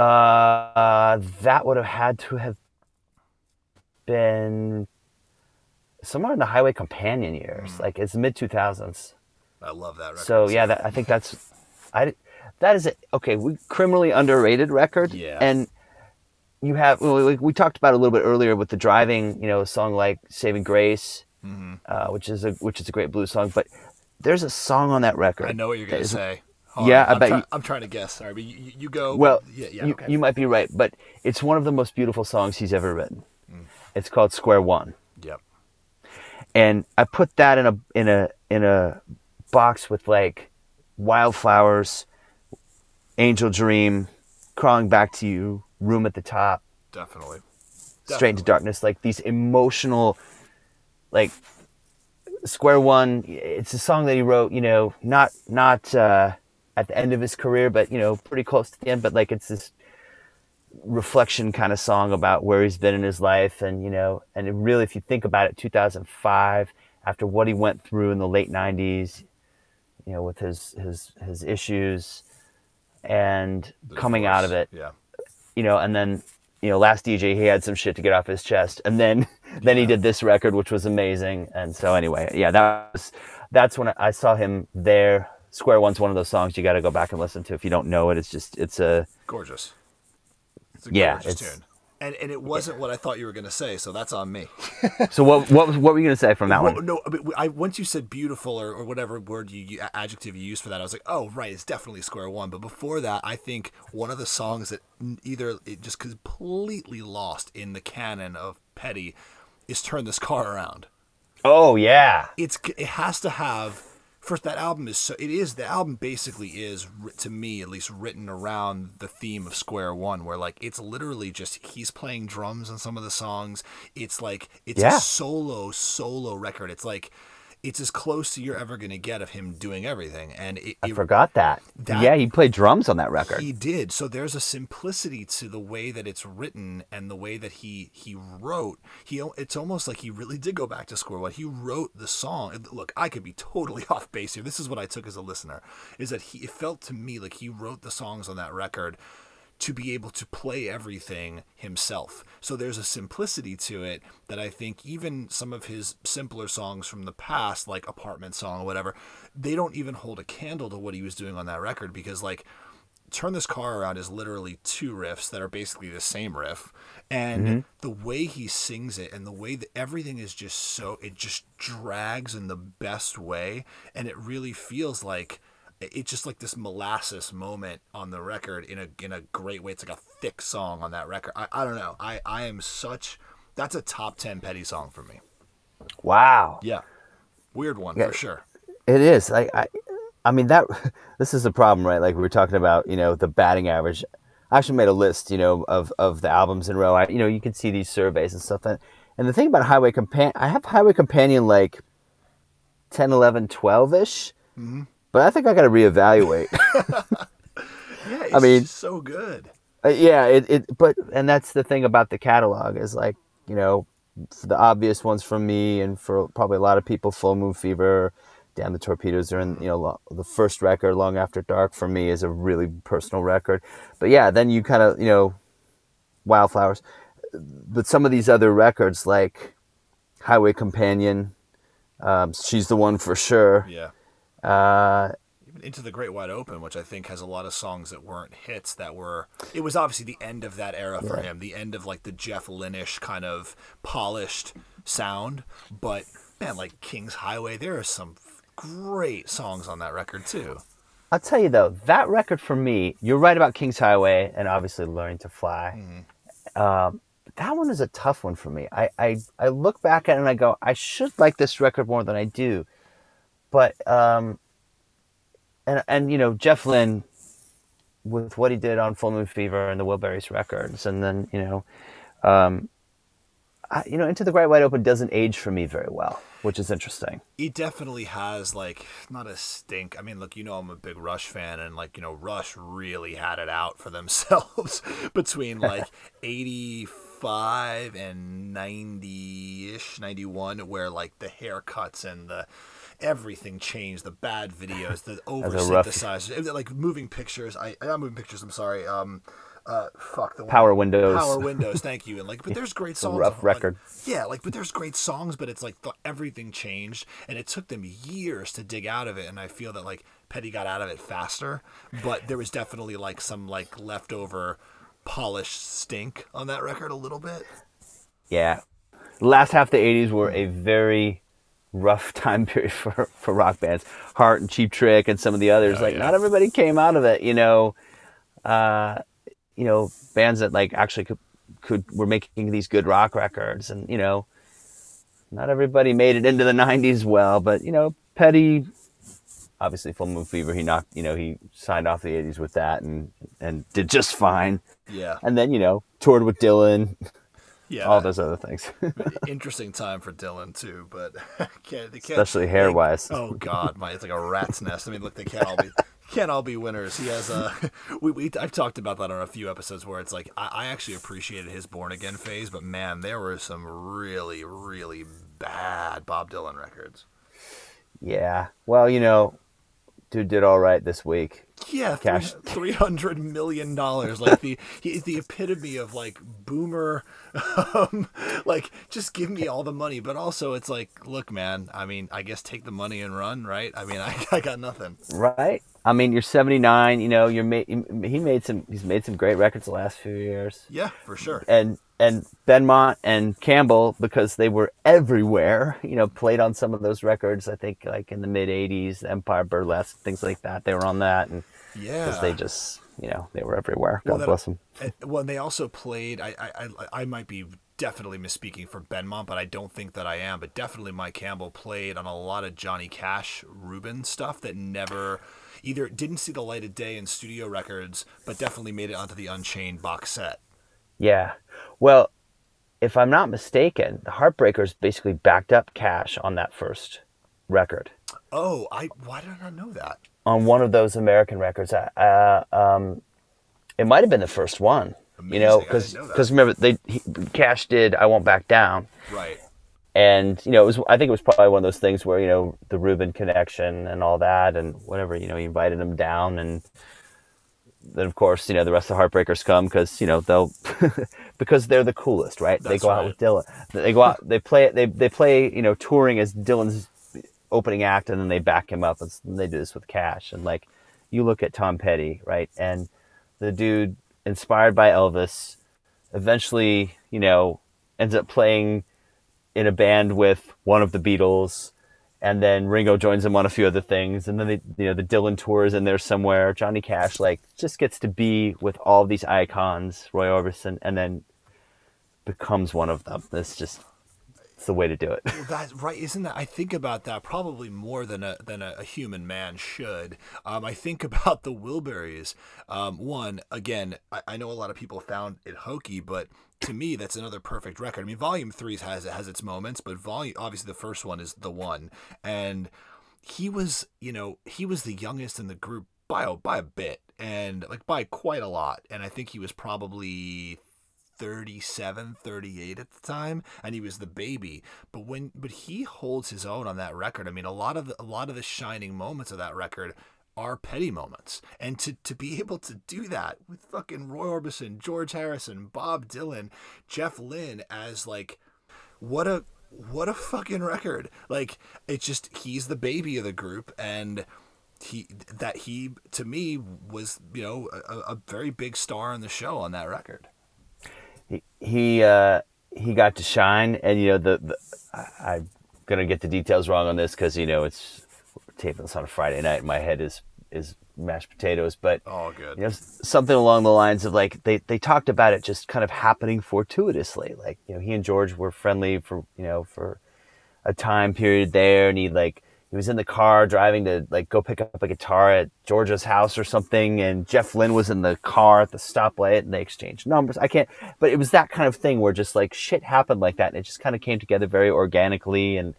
Uh, that would have had to have been somewhere in the Highway Companion years, like it's mid two thousands. I love that record. So yeah, that, I think that's I that is a, okay. We criminally underrated record. Yeah. and you have well, we, we talked about it a little bit earlier with the driving. You know, a song like "Saving Grace," Mm-hmm. uh, which is a which is a great blues song. But there's a song on that record. I know what you're gonna is- Yeah. I I'm bet try- you- I'm trying to guess. Sorry, but you, you- go. Well, yeah, yeah. you, okay. you might be right, but it's one of the most beautiful songs he's ever written. Mm. It's called "Square One." Yep. and I put that in a in a in a box with like wildflowers, angel dream, crawling back to you, room at the top, Definitely. straight into darkness, like these emotional, like square one. It's a song that he wrote, you know, not not uh, at the end of his career, but you know, pretty close to the end. But like it's this reflection kind of song about where he's been in his life and you know and it really if you think about it 2005 after what he went through in the late 90s you know with his his his issues and The coming out of it Yeah. you know and then you know last dj he had some shit to get off his chest and then then he did this record which was amazing and so anyway yeah that was that's when i saw him there square one's one of those songs you got to go back and listen to if you don't know it it's just it's a Gorgeous. It's a Yeah, gorgeous it's- tune. And and it wasn't what I thought you were gonna say, so that's on me. So what what what were you gonna say from that Well, one? no, but I once you said beautiful or, or whatever word you, you adjective you used for that, I was like, oh right, it's definitely square one. But before that, I think one of the songs that either it just completely lost in the canon of Petty is "Turn This Car Around." Oh yeah, It's it has to have first that album is so it is the album basically is to me at least written around the theme of square one where like it's literally just he's playing drums on some of the songs it's like it's Yeah. a solo solo record it's like it's as close to you're ever gonna get of him doing everything and it, I it- forgot that. that- Yeah, he played drums on that record. he did. So there's a simplicity to the way that it's written and the way that he he wrote. He it's almost like he really did go back to square one. He wrote the song. Look, I could be totally off base here. This is what I took as a listener is that he it felt to me like he wrote the songs on that record to be able to play everything himself. So there's a simplicity to it that I think even some of his simpler songs from the past, like Apartment Song or whatever, they don't even hold a candle to what he was doing on that record because like Turn This Car Around is literally two riffs that are basically the same riff. And mm-hmm. the way he sings it and the way that everything is just so, it just drags in the best way. And it really feels like, it's just like this molasses moment on the record in a in a great way. It's like a thick song on that record. I, I don't know. I, I am such that's a top ten petty song for me. Wow, Yeah. Weird one Yeah. for sure. it is. Like I, I mean that. This is the problem, right? Like we were talking about, you know, the batting average. I actually made a list, you know, of of the albums in row. I, you know, you can see these surveys and stuff. And, and the thing about Highway Companion, I have Highway Companion like 10, 11, 12 ish. Mm-hmm. But I think I got to reevaluate. Yeah, it's mean- just so good. Uh, yeah, it, it but and that's the thing about the catalog is like you know for the obvious ones from me and for probably a lot of people, Full Moon Fever, Damn the Torpedoes are in, you know, the first record, Long After Dark, for me is a really personal record. But yeah, then you kind of, you know, Wildflowers. But some of these other records, like Highway Companion, um, She's the One for Sure. Yeah. Uh, Even Into the Great Wide Open, which I think has a lot of songs that weren't hits that were. It was obviously the end of that era for Yeah. him, the end of like the Jeff Lynnish kind of polished sound. But man, like King's Highway, there are some great songs on that record too. I'll tell you though, that record for me, you're right about King's Highway and obviously Learning to Fly. Um, that one is a tough one for me. I, I, I look back at it and I go, I should like this record more than I do. But, um, and, and, you know, Jeff Lynne with what he did on Full Moon Fever and the Wilburys records, and then, you know, um, I, you know, Into the Great Wide Open doesn't age for me very well, which is interesting. He definitely has like not a stink. I mean, look, you know I'm a big Rush fan, and like you know Rush really had it out for themselves between like '85 and '90ish, '91, where like the haircuts and the everything changed. The bad videos, the over synthesizers, like moving pictures. I not moving pictures. I'm sorry. Um, uh, fuck the one- Power Windows. Power Windows. Thank you. And like, but there's great songs. rough record. yeah, like, but there's great songs, but it's like the, everything changed, and it took them years to dig out of it. And I feel that like Petty got out of it faster, but there was definitely like some like leftover polished stink on that record a little bit. Yeah. Last half of the 80s were a very rough time period for, for rock bands. Heart and Cheap Trick and some of the others. Oh, like, yeah. not everybody came out of it, you know. Uh, you know, bands that like actually could, could were making these good rock records and, you know, not everybody made it into the 90s well, but, you know, Petty obviously Full Moon Fever, he knocked, you know, he signed off the 80s with that and and did just fine. Yeah, And then, you know, toured with Dylan, yeah. all those other things. interesting time for Dylan too, but can't, can't Especially hair-wise. Oh God, my it's like a rat's nest. I mean, look, they can't all be can't all be winners. He has a we, we I've talked about that on a few episodes where it's like I, I actually appreciated his born again phase, but man, there were some really really bad Bob Dylan records. Yeah. Well, you know, dude did all right this week. Yeah, Cash. three hundred million dollars. Like the he's the epitome of like boomer. Um, like just give me all the money, but also it's like, look, man. I mean, I guess take the money and run, right? I mean, I, I got nothing. Right? I mean, you're 79, you know, you're ma- he made some he's made some great records the last few years. Yeah, for sure. And and Benmont and Campbell because they were everywhere, you know, played on some of those records, I think like in the mid 80s, Empire Burlesque, things like that. They were on that and Yeah, cuz they just, you know, they were everywhere. God Well, that- bless them. Well, and they also played. I, I, I, I might be definitely misspeaking for Benmont, but I don't think that I am. But definitely, Mike Campbell played on a lot of Johnny Cash, Rubin stuff that never either didn't see the light of day in studio records, but definitely made it onto the Unchained box set. Yeah. Well, if I'm not mistaken, the Heartbreakers basically backed up Cash on that first record. Oh, I why did I not know that? On one of those American records, uh, um, it might have been the first one. You know, Amazing. Because that. remember they he, Cash did "I Won't Back Down," Right. and you know it was I think it was probably one of those things where you know the Rubin connection and all that and whatever you know he invited him down and then of course you know the rest of the Heartbreakers come because you know they'll because they're the coolest right? They That's go out with Dylan. They go out they play they they play you know touring as Dylan's opening act and then they back him up and they do this with Cash and like you look at Tom Petty right? And the dude inspired by Elvis eventually you know ends up playing in a band with one of the Beatles, and then Ringo joins him on a few other things, and then you know the Dylan tours in there somewhere. Johnny Cash like just gets to be with all these icons, Roy Orbison, and then becomes one of them. That's just it's the way to do it. Well, right, isn't that? I think about that probably more than a than a, a human man should. Um, I think about the Wilburys. Um, one again, I, I know a lot of people found it hokey, but to me, that's another perfect record. I mean, Volume Three has it has its moments, but volume obviously the first one is the one, and he was you know he was the youngest in the group by a, by a bit and like by quite a lot, and I think he was probably 37, 38 at the time, and he was the baby. But when but he holds his own on that record. I mean, a lot of the, a lot of the shining moments of that record are petty moments. And to, to be able to do that with fucking Roy Orbison, George Harrison, Bob Dylan, Jeff Lynne as like what a what a fucking record. Like it's just he's the baby of the group and he that he to me was you know a, a very big star in the show on that record. He he uh, he got to shine, and you know the, the I, am gonna get the details wrong on this because you know it's taping this on a Friday night. My head is is mashed potatoes, but oh, good. You know, something along the lines of like they they talked about it just kind of happening fortuitously. Like you know, he and George were friendly for you know for a time period there, and he like he was in the car driving to like go pick up a guitar at Georgia's house or something, and Jeff Lynne was in the car at the stoplight, and they exchanged numbers. I can't, but it was that kind of thing where just like shit happened like that, and it just kind of came together very organically, and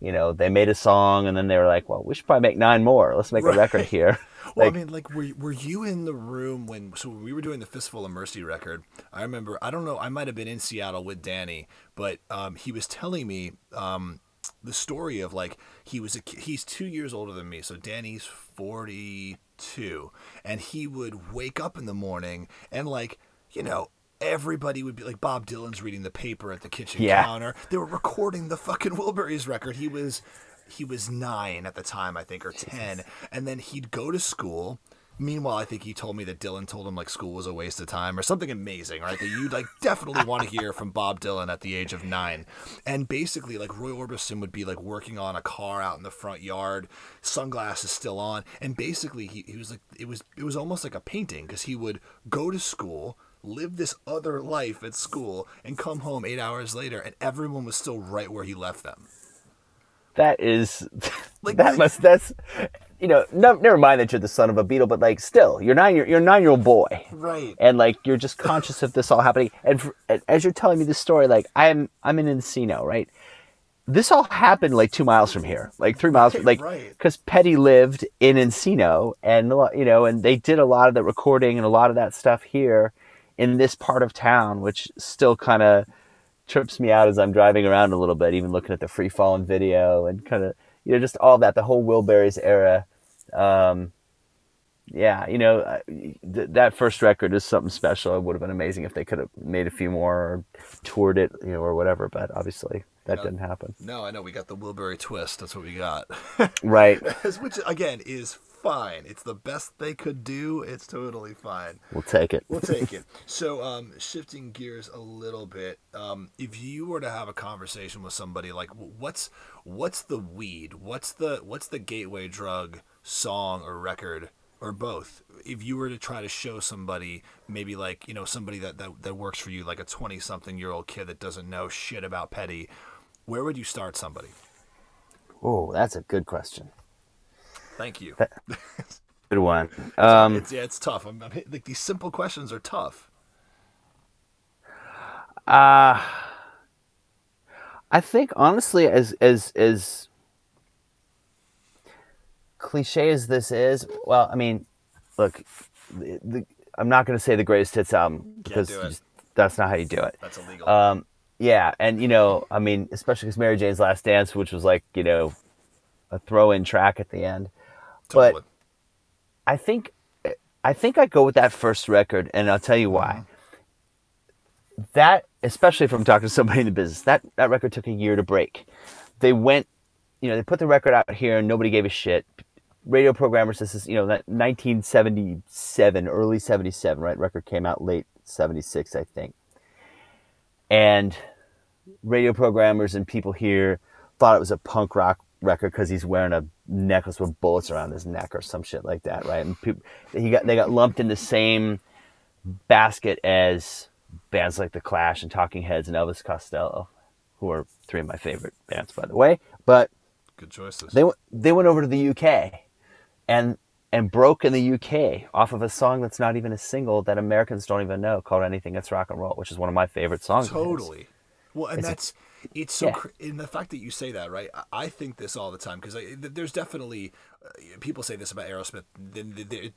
you know they made a song, and then they were like, well, we should probably make nine more. Let's make right. a record here. well, like, I mean, like, were were you in the room when? So when we were doing the Fistful of Mercy record, I remember. I don't know. I might have been in Seattle with Dhani, but um, he was telling me. Um, the story of like he was a he's two years older than me, so Dhani's forty two, and he would wake up in the morning and like you know everybody would be like Bob Dylan's reading the paper at the kitchen yeah. counter. They were recording the fucking Wilburys record. He was he was nine at the time, I think, or ten, and then he'd go to school Meanwhile, I think he told me that Dylan told him like school was a waste of time or something amazing, right? That you'd like definitely want to hear from Bob Dylan at the age of nine. And basically, like Roy Orbison would be like working on a car out in the front yard, sunglasses still on, and basically he, he was like it was it was almost like a painting because he would go to school, live this other life at school, and come home eight hours later, and everyone was still right where he left them. That is like that must that's you know, no, never mind that you're the son of a Beatle but like still, you're nine, you're, you're a nine year old boy, right? And like you're just conscious of this all happening. And, for, and as you're telling me this story, like I'm I'm in Encino, right? This all happened like two miles from here, like three miles, from, like because right. Petty lived in Encino, and you know, and they did a lot of the recording and a lot of that stuff here in this part of town, which still kind of trips me out as I'm driving around a little bit, even looking at the free falling video and kind of you know, just all that, the whole Wilburys era. Um, yeah, you know, th- that first record is something special. It would have been amazing if they could have made a few more or toured it, you know, or whatever. But obviously, that didn't happen. No, I know we got the Wilbury twist. That's what we got. right. Which again is fine. It's the best they could do. It's totally fine. We'll take it. We'll take it. So, um, shifting gears a little bit, um, if you were to have a conversation with somebody, like what's what's the weed? What's the what's the gateway drug, song or record? Or both. If you were to try to show somebody, maybe like you know somebody that that, that works for you, like a twenty-something year old kid that doesn't know shit about petty, where would you start somebody? Oh, that's a good question. Thank you. Good one. Um, it's, yeah, it's tough. I'm, I'm, like these simple questions are tough. Uh I think honestly, as as as cliche as this is, well, I mean, look, the, the, I'm not going to say the greatest hits album because just, that's not how you do it. That's illegal. Um, yeah, and you know, I mean, especially because Mary Jane's Last Dance, which was like you know a throw-in track at the end. Totally. But I think I think I go with that first record, and I'll tell you why. Mm-hmm. That, especially if I'm talking to somebody in the business, that that record took a year to break. They went, you know, they put the record out here, and nobody gave a shit. Radio programmers, this is you know, that 1977, early 77, right? Record came out late 76, I think. And radio programmers and people here thought it was a punk rock record because he's wearing a necklace with bullets around his neck or some shit like that, right? And people, he got they got lumped in the same basket as bands like the Clash and Talking Heads and Elvis Costello, who are three of my favorite bands, by the way. But good choices. They they went over to the UK, and and broke in the UK off of a song that's not even a single that Americans don't even know called "Anything That's Rock and Roll," which is one of my favorite songs. Totally. Well, and it's that's it's so yeah. in the fact that you say that, right? I think this all the time because there's definitely uh, people say this about Aerosmith. Then the, the,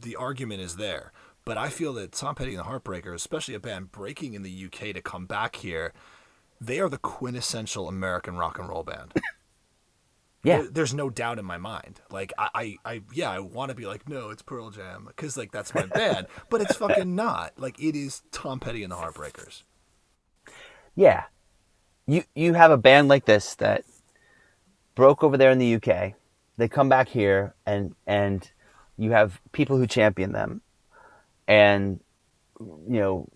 the argument is there, But I feel that Tom Petty and the Heartbreakers, especially a band breaking in the UK to come back here, they are the quintessential American rock and roll band. Yeah. There, there's no doubt in my mind. Like I, I, I yeah, I want to be like, no, it's Pearl Jam because like that's my band, but it's fucking not. Like it is Tom Petty and the Heartbreakers. Yeah, you you have a band like this that broke over there in the UK. They come back here and and you have people who champion them and you know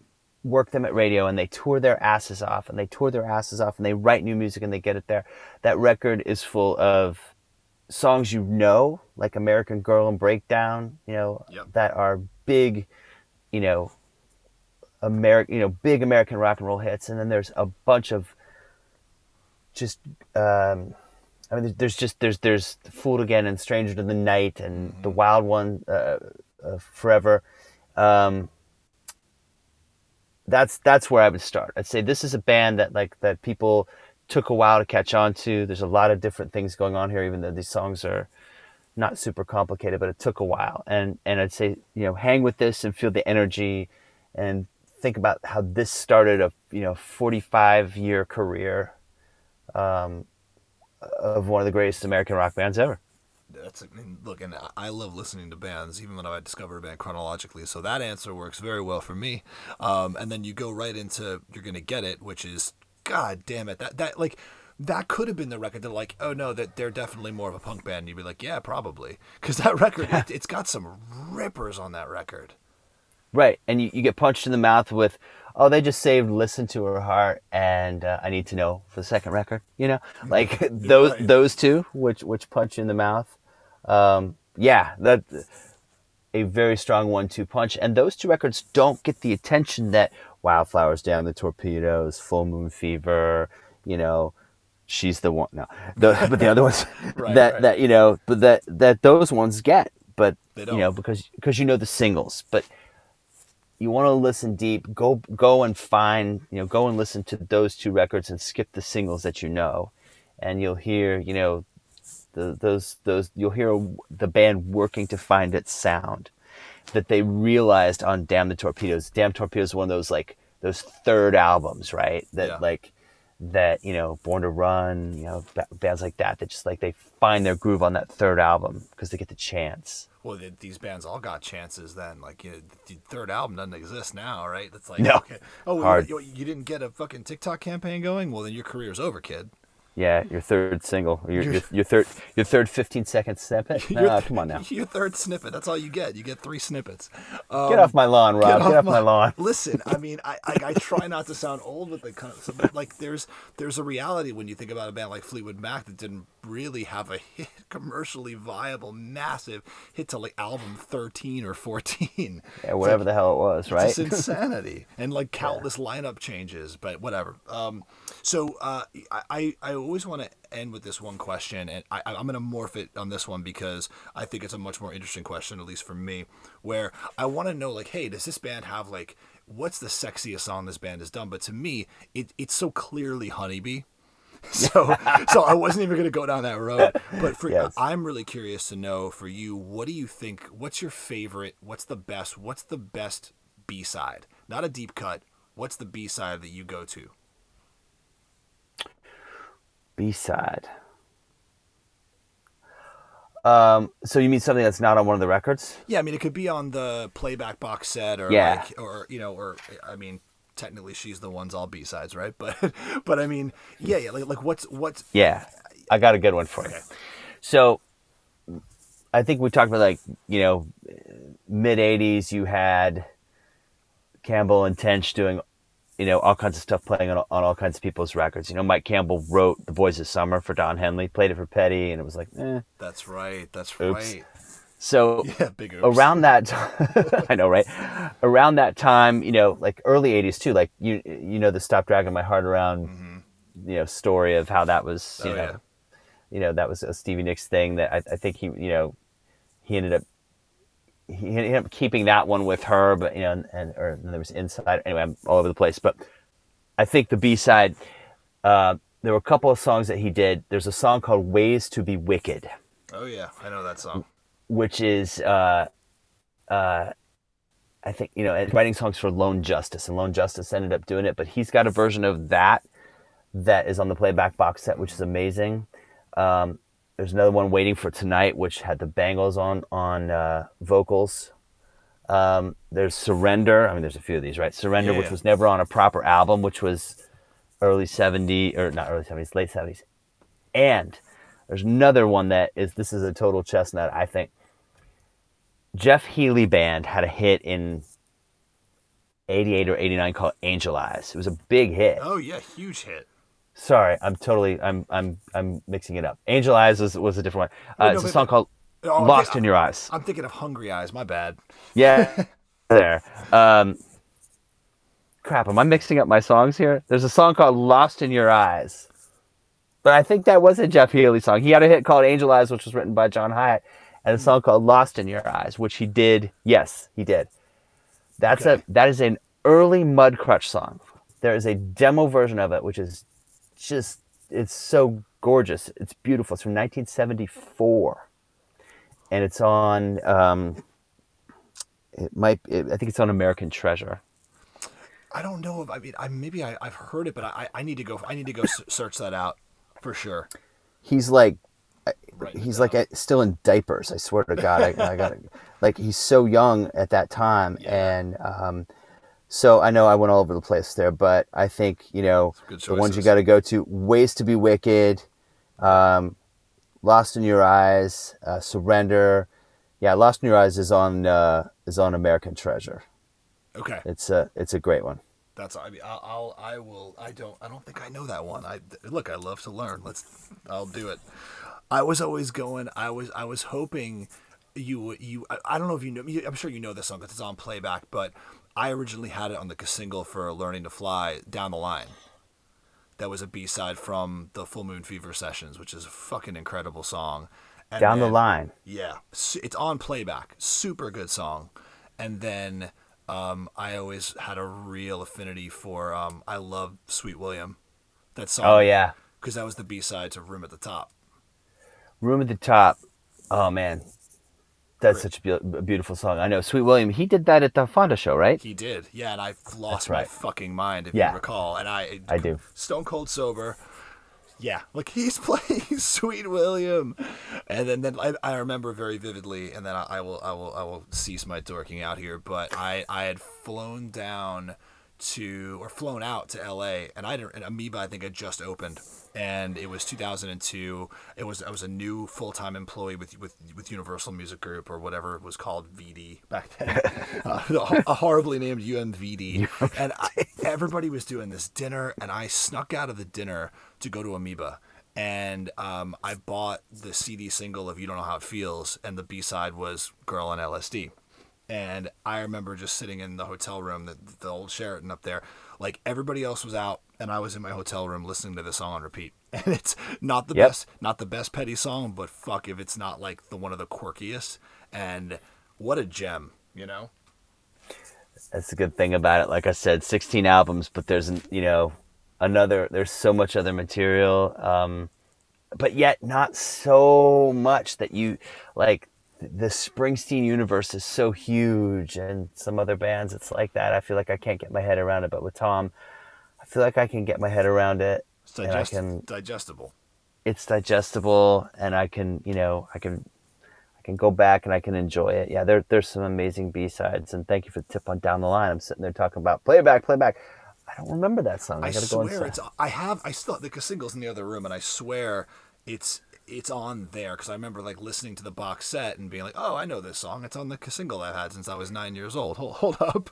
work them at radio and they tour their asses off and they tour their asses off and they write new music and they get it there. That record is full of songs you know, like American Girl and Breakdown, you know, yep. that are big, you know, American, you know, big American rock and roll hits. And then there's a bunch of just, um, I mean, there's just there's there's Fooled Again and Strangered in the Night and mm-hmm. the Wild One, uh, uh, Forever. Um, that's that's where I would start. I'd say this is a band that like that people took a while to catch on to. There's a lot of different things going on here, even though these songs are not super complicated, but it took a while. And and I'd say you know hang with this and feel the energy, and think about how this started a you know 45 year career um, of one of the greatest American rock bands ever that's I mean, look, and I love listening to bands, even when I discover a band chronologically. So that answer works very well for me. Um, and then you go right into "You're Gonna Get It," which is, God damn it, that that like that could have been the record. They're like, oh no, that they're definitely more of a punk band. And you'd be like, yeah, probably, because that record, it, it's got some rippers on that record. Right, and you, you get punched in the mouth with, oh, they just saved "Listen to Her Heart" and uh, "I Need to Know" for the second record. You know, like those right. those two, which which punch you in the mouth um, yeah, that a very strong one-two punch. And those two records don't get the attention that Wildflowers Damn the Torpedoes, Full Moon Fever, you know, she's the one. No, the, but the other ones right, that right. that you know, but that that those ones get. But you know, because because you know the singles, but you want to listen deep, go go and find, you know, go and listen to those two records and skip the singles that you know, and you'll hear, you know, the, those those you'll hear the band working to find its sound that they realized on Damn the Torpedoes. Damn Torpedoes is one of those like those third albums, right? That yeah. like that you know Born to Run, you know bands like that that just like they find their groove on that third album because they get the chance. Well, these bands all got chances then. Like you know, the third album doesn't exist now, right? That's like no. Okay. Oh, You, you didn't get a fucking TikTok campaign going? Well, then your career's over, kid. Yeah, your third single, your, your, your third your third fifteen second snippet. No, come on now. Your third snippet. That's all you get. You get three snippets. Um, get off my lawn, Rob. Get off, get off my, my, lawn. Listen, I mean, I, I, I try not to sound old with the kind of, but like there's there's a reality when you think about a band like Fleetwood Mac that didn't really have a hit, commercially viable, massive hit to like album thirteen or fourteen. Yeah, whatever like, the hell it was, right? It's insanity and like countless yeah. lineup changes, but whatever. Um, so uh, I I always want to end with this one question, and I, I'm going to morph it on this one because I think it's a much more interesting question, at least for me, where I want to know, like, hey, does this band have like what's the sexiest song this band has done? But to me, it, it's so clearly Honeybee. So, so I wasn't even going to go down that road. But for yes. I'm really curious to know for you, what do you think? What's your favorite? What's the best? What's the best B side? Not a deep cut. What's the B side that you go to? B side. Um, so you mean something that's not on one of the records? Yeah, I mean it could be on the playback box set, or yeah, like, or you know, or I mean, technically she's the one's all B sides, right? But but I mean, yeah, yeah, like like what's what's yeah, I got a good one for okay. you. So I think we talked about like you know mid '80s. You had Campbell and Tench doing you know, all kinds of stuff playing on, on all kinds of people's records. You know, Mike Campbell wrote "The Boys of Summer" for Don Henley, played it for Petty, and it was like, eh. That's right. That's oops. right. So yeah, big around that, t- I know, right? Around that time, you know, like early '80s too. Like you, you know, the "Stop Dragging My Heart Around," mm-hmm. you know, story of how that was, you oh, know, yeah. you know, that was a Stevie Nicks thing that I, I think he, you know, he ended up he ended up keeping that one with her, but you know, and, and or and there was inside. Anyway, I'm all over the place. But I think the B side, uh, there were a couple of songs that he did. There's a song called "Ways to Be Wicked." Oh yeah, I know that song. Which is, uh, uh, I think you know writing songs for Lone Justice, and Lone Justice ended up doing it, but he's got a version of that that is on the playback box set, which is amazing. Um, there's another one waiting for tonight, which had the Bangles on on uh, vocals. Um, there's Surrender. I mean, there's a few of these, right? Surrender, yeah. which was never on a proper album, which was early 70s or not early 70s, late 70s. And there's another one that is this is a total chestnut, I think. Jeff Healey band had a hit in 88 or 89 called Angel Eyes. It was a big hit. Oh yeah, huge hit. Sorry, I'm totally I'm I'm I'm mixing it up. Angel Eyes was, was a different one. Uh, no, it's a song called oh, Lost in Your Eyes. I'm thinking of Hungry Eyes. My bad. Yeah, there. Um, crap, am I mixing up my songs here? There's a song called Lost in Your Eyes. But I think that was a Jeff Healey song. He had a hit called Angel Eyes, which was written by John Hiatt, and a song called Lost in Your Eyes, which he did. Yes, he did. That's okay. a that is an early Mudcrutch song. There is a demo version of it, which is just it's so gorgeous. It's beautiful. It's from 1974, and it's on. Um, it might. It, I think it's on American Treasure. I don't know if I mean I maybe I, have heard it, but I, I need to go I need to go search that out for sure. He's like he's like still in diapers. I swear to God, I, I got like he's so young at that time, yeah. and um, so I know I went all over the place there, but I think you know the ones you got to go to: "Ways to Be Wicked," um, "Lost in Your Eyes," uh, "Surrender." Yeah, "Lost in Your Eyes" is on uh, is on American Treasure. Okay. It's a it's a great one. That's I mean I'll, I'll I will I don't I don't think I know that one. I look I love to learn. Let's I'll do it. I was always going. I was I was hoping you you I, I don't know if you know. I'm sure you know this song because it's on playback. But I originally had it on the single for "Learning to Fly" down the line. That was a B side from the Full Moon Fever sessions, which is a fucking incredible song. And down then, the line. Yeah, it's on playback. Super good song. And then um, I always had a real affinity for. Um, I love Sweet William. That song. Oh yeah. Because that was the B side to Room at the Top. Room at the Top. Oh man, that's Great. such a, be- a, beautiful song. I know Sweet William. He did that at the Fonda show, right? He did. Yeah, and I lost right. my fucking mind if yeah. you recall. And I, I do. Stone cold sober. Yeah, like he's playing Sweet William, and then then I, I remember very vividly, and then I, I, will I will I will cease my dorking out here. But I I had flown down to or flown out to L.A. and I didn't. Amoeba I think had just opened, and it was 2002. It was I was a new full time employee with with with Universal Music Group or whatever it was called VD back then, uh, a horribly named UMVD, and I, everybody was doing this dinner, and I snuck out of the dinner to go to Amoeba. And um, I bought the CD single of "You Don't Know How It Feels," and the B side was "Girl on LSD." And I remember just sitting in the hotel room, the, the old Sheraton up there, like everybody else was out, and I was in my hotel room listening to the song on repeat. And it's not the yep. best, not the best Petty song, but fuck if it's not like the one of the quirkiest. And what a gem, you know. That's the good thing about it. Like I said, 16 albums, but there's you know another. There's so much other material, um, but yet not so much that you like the Springsteen universe is so huge, and some other bands it's like that. I feel like I can't get my head around it, but with Tom, I feel like I can get my head around it. It's digest- can, digestible. It's digestible, and I can, you know, I can, I can go back and I can enjoy it. Yeah, there, there's some amazing B sides, and thank you for the tip on down the line. I'm sitting there talking about playback, playback. I don't remember that song. I, I swear it's. I have. I still the singles in the other room, and I swear it's it's on there because I remember like listening to the box set and being like, "Oh, I know this song. It's on the single I've had since I was nine years old." Hold, hold up.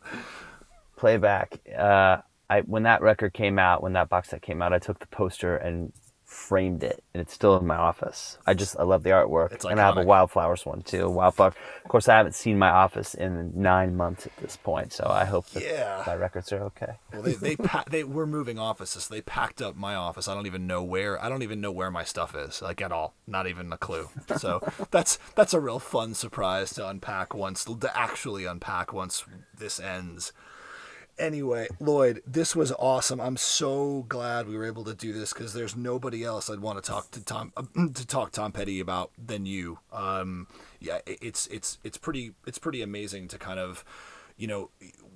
Playback. Uh, I when that record came out, when that box set came out, I took the poster and framed it, and it's still in my office. I just I love the artwork, it's and I have a wildflowers one too. Wildflower. Of course, I haven't seen my office in nine months at this point, so I hope that yeah. my records are okay. well, they they pa- they were moving offices. So they packed up my office. I don't even know where. I don't even know where my stuff is, like at all. Not even a clue. So that's that's a real fun surprise to unpack once to actually unpack once this ends. Anyway, Lloyd, this was awesome. I'm so glad we were able to do this because there's nobody else I'd want to talk to Tom to talk Tom Petty about than you. Um, yeah, it's it's it's pretty it's pretty amazing to kind of you know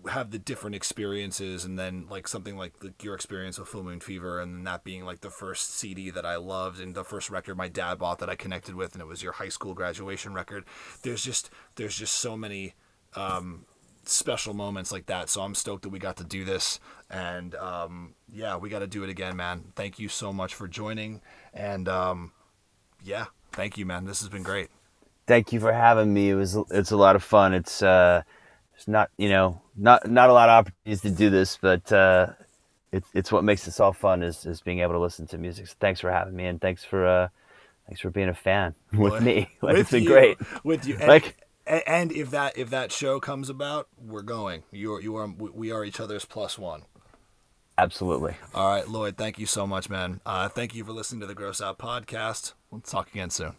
have the different experiences and then like something like the, your experience with Full Moon Fever and that being like the first CD that I loved and the first record my dad bought that I connected with and it was your high school graduation record. There's just there's just so many um, special moments like that. So I'm stoked that we got to do this and um, yeah, we got to do it again, man. Thank you so much for joining and um, yeah, thank you, man. This has been great. Thank you for having me. It was it's a lot of fun. It's uh it's not you know not not a lot of opportunities to do this, but uh, it's it's what makes this all fun is is being able to listen to music. So thanks for having me, and thanks for uh, thanks for being a fan with me. Like, with it's been you, great with you. And, like. And if that if that show comes about, we're going. You are you are we are each other's plus one. Absolutely. All right, Lloyd. Thank you so much, man. Uh, thank you for listening to the Gross Out podcast. We'll talk again soon.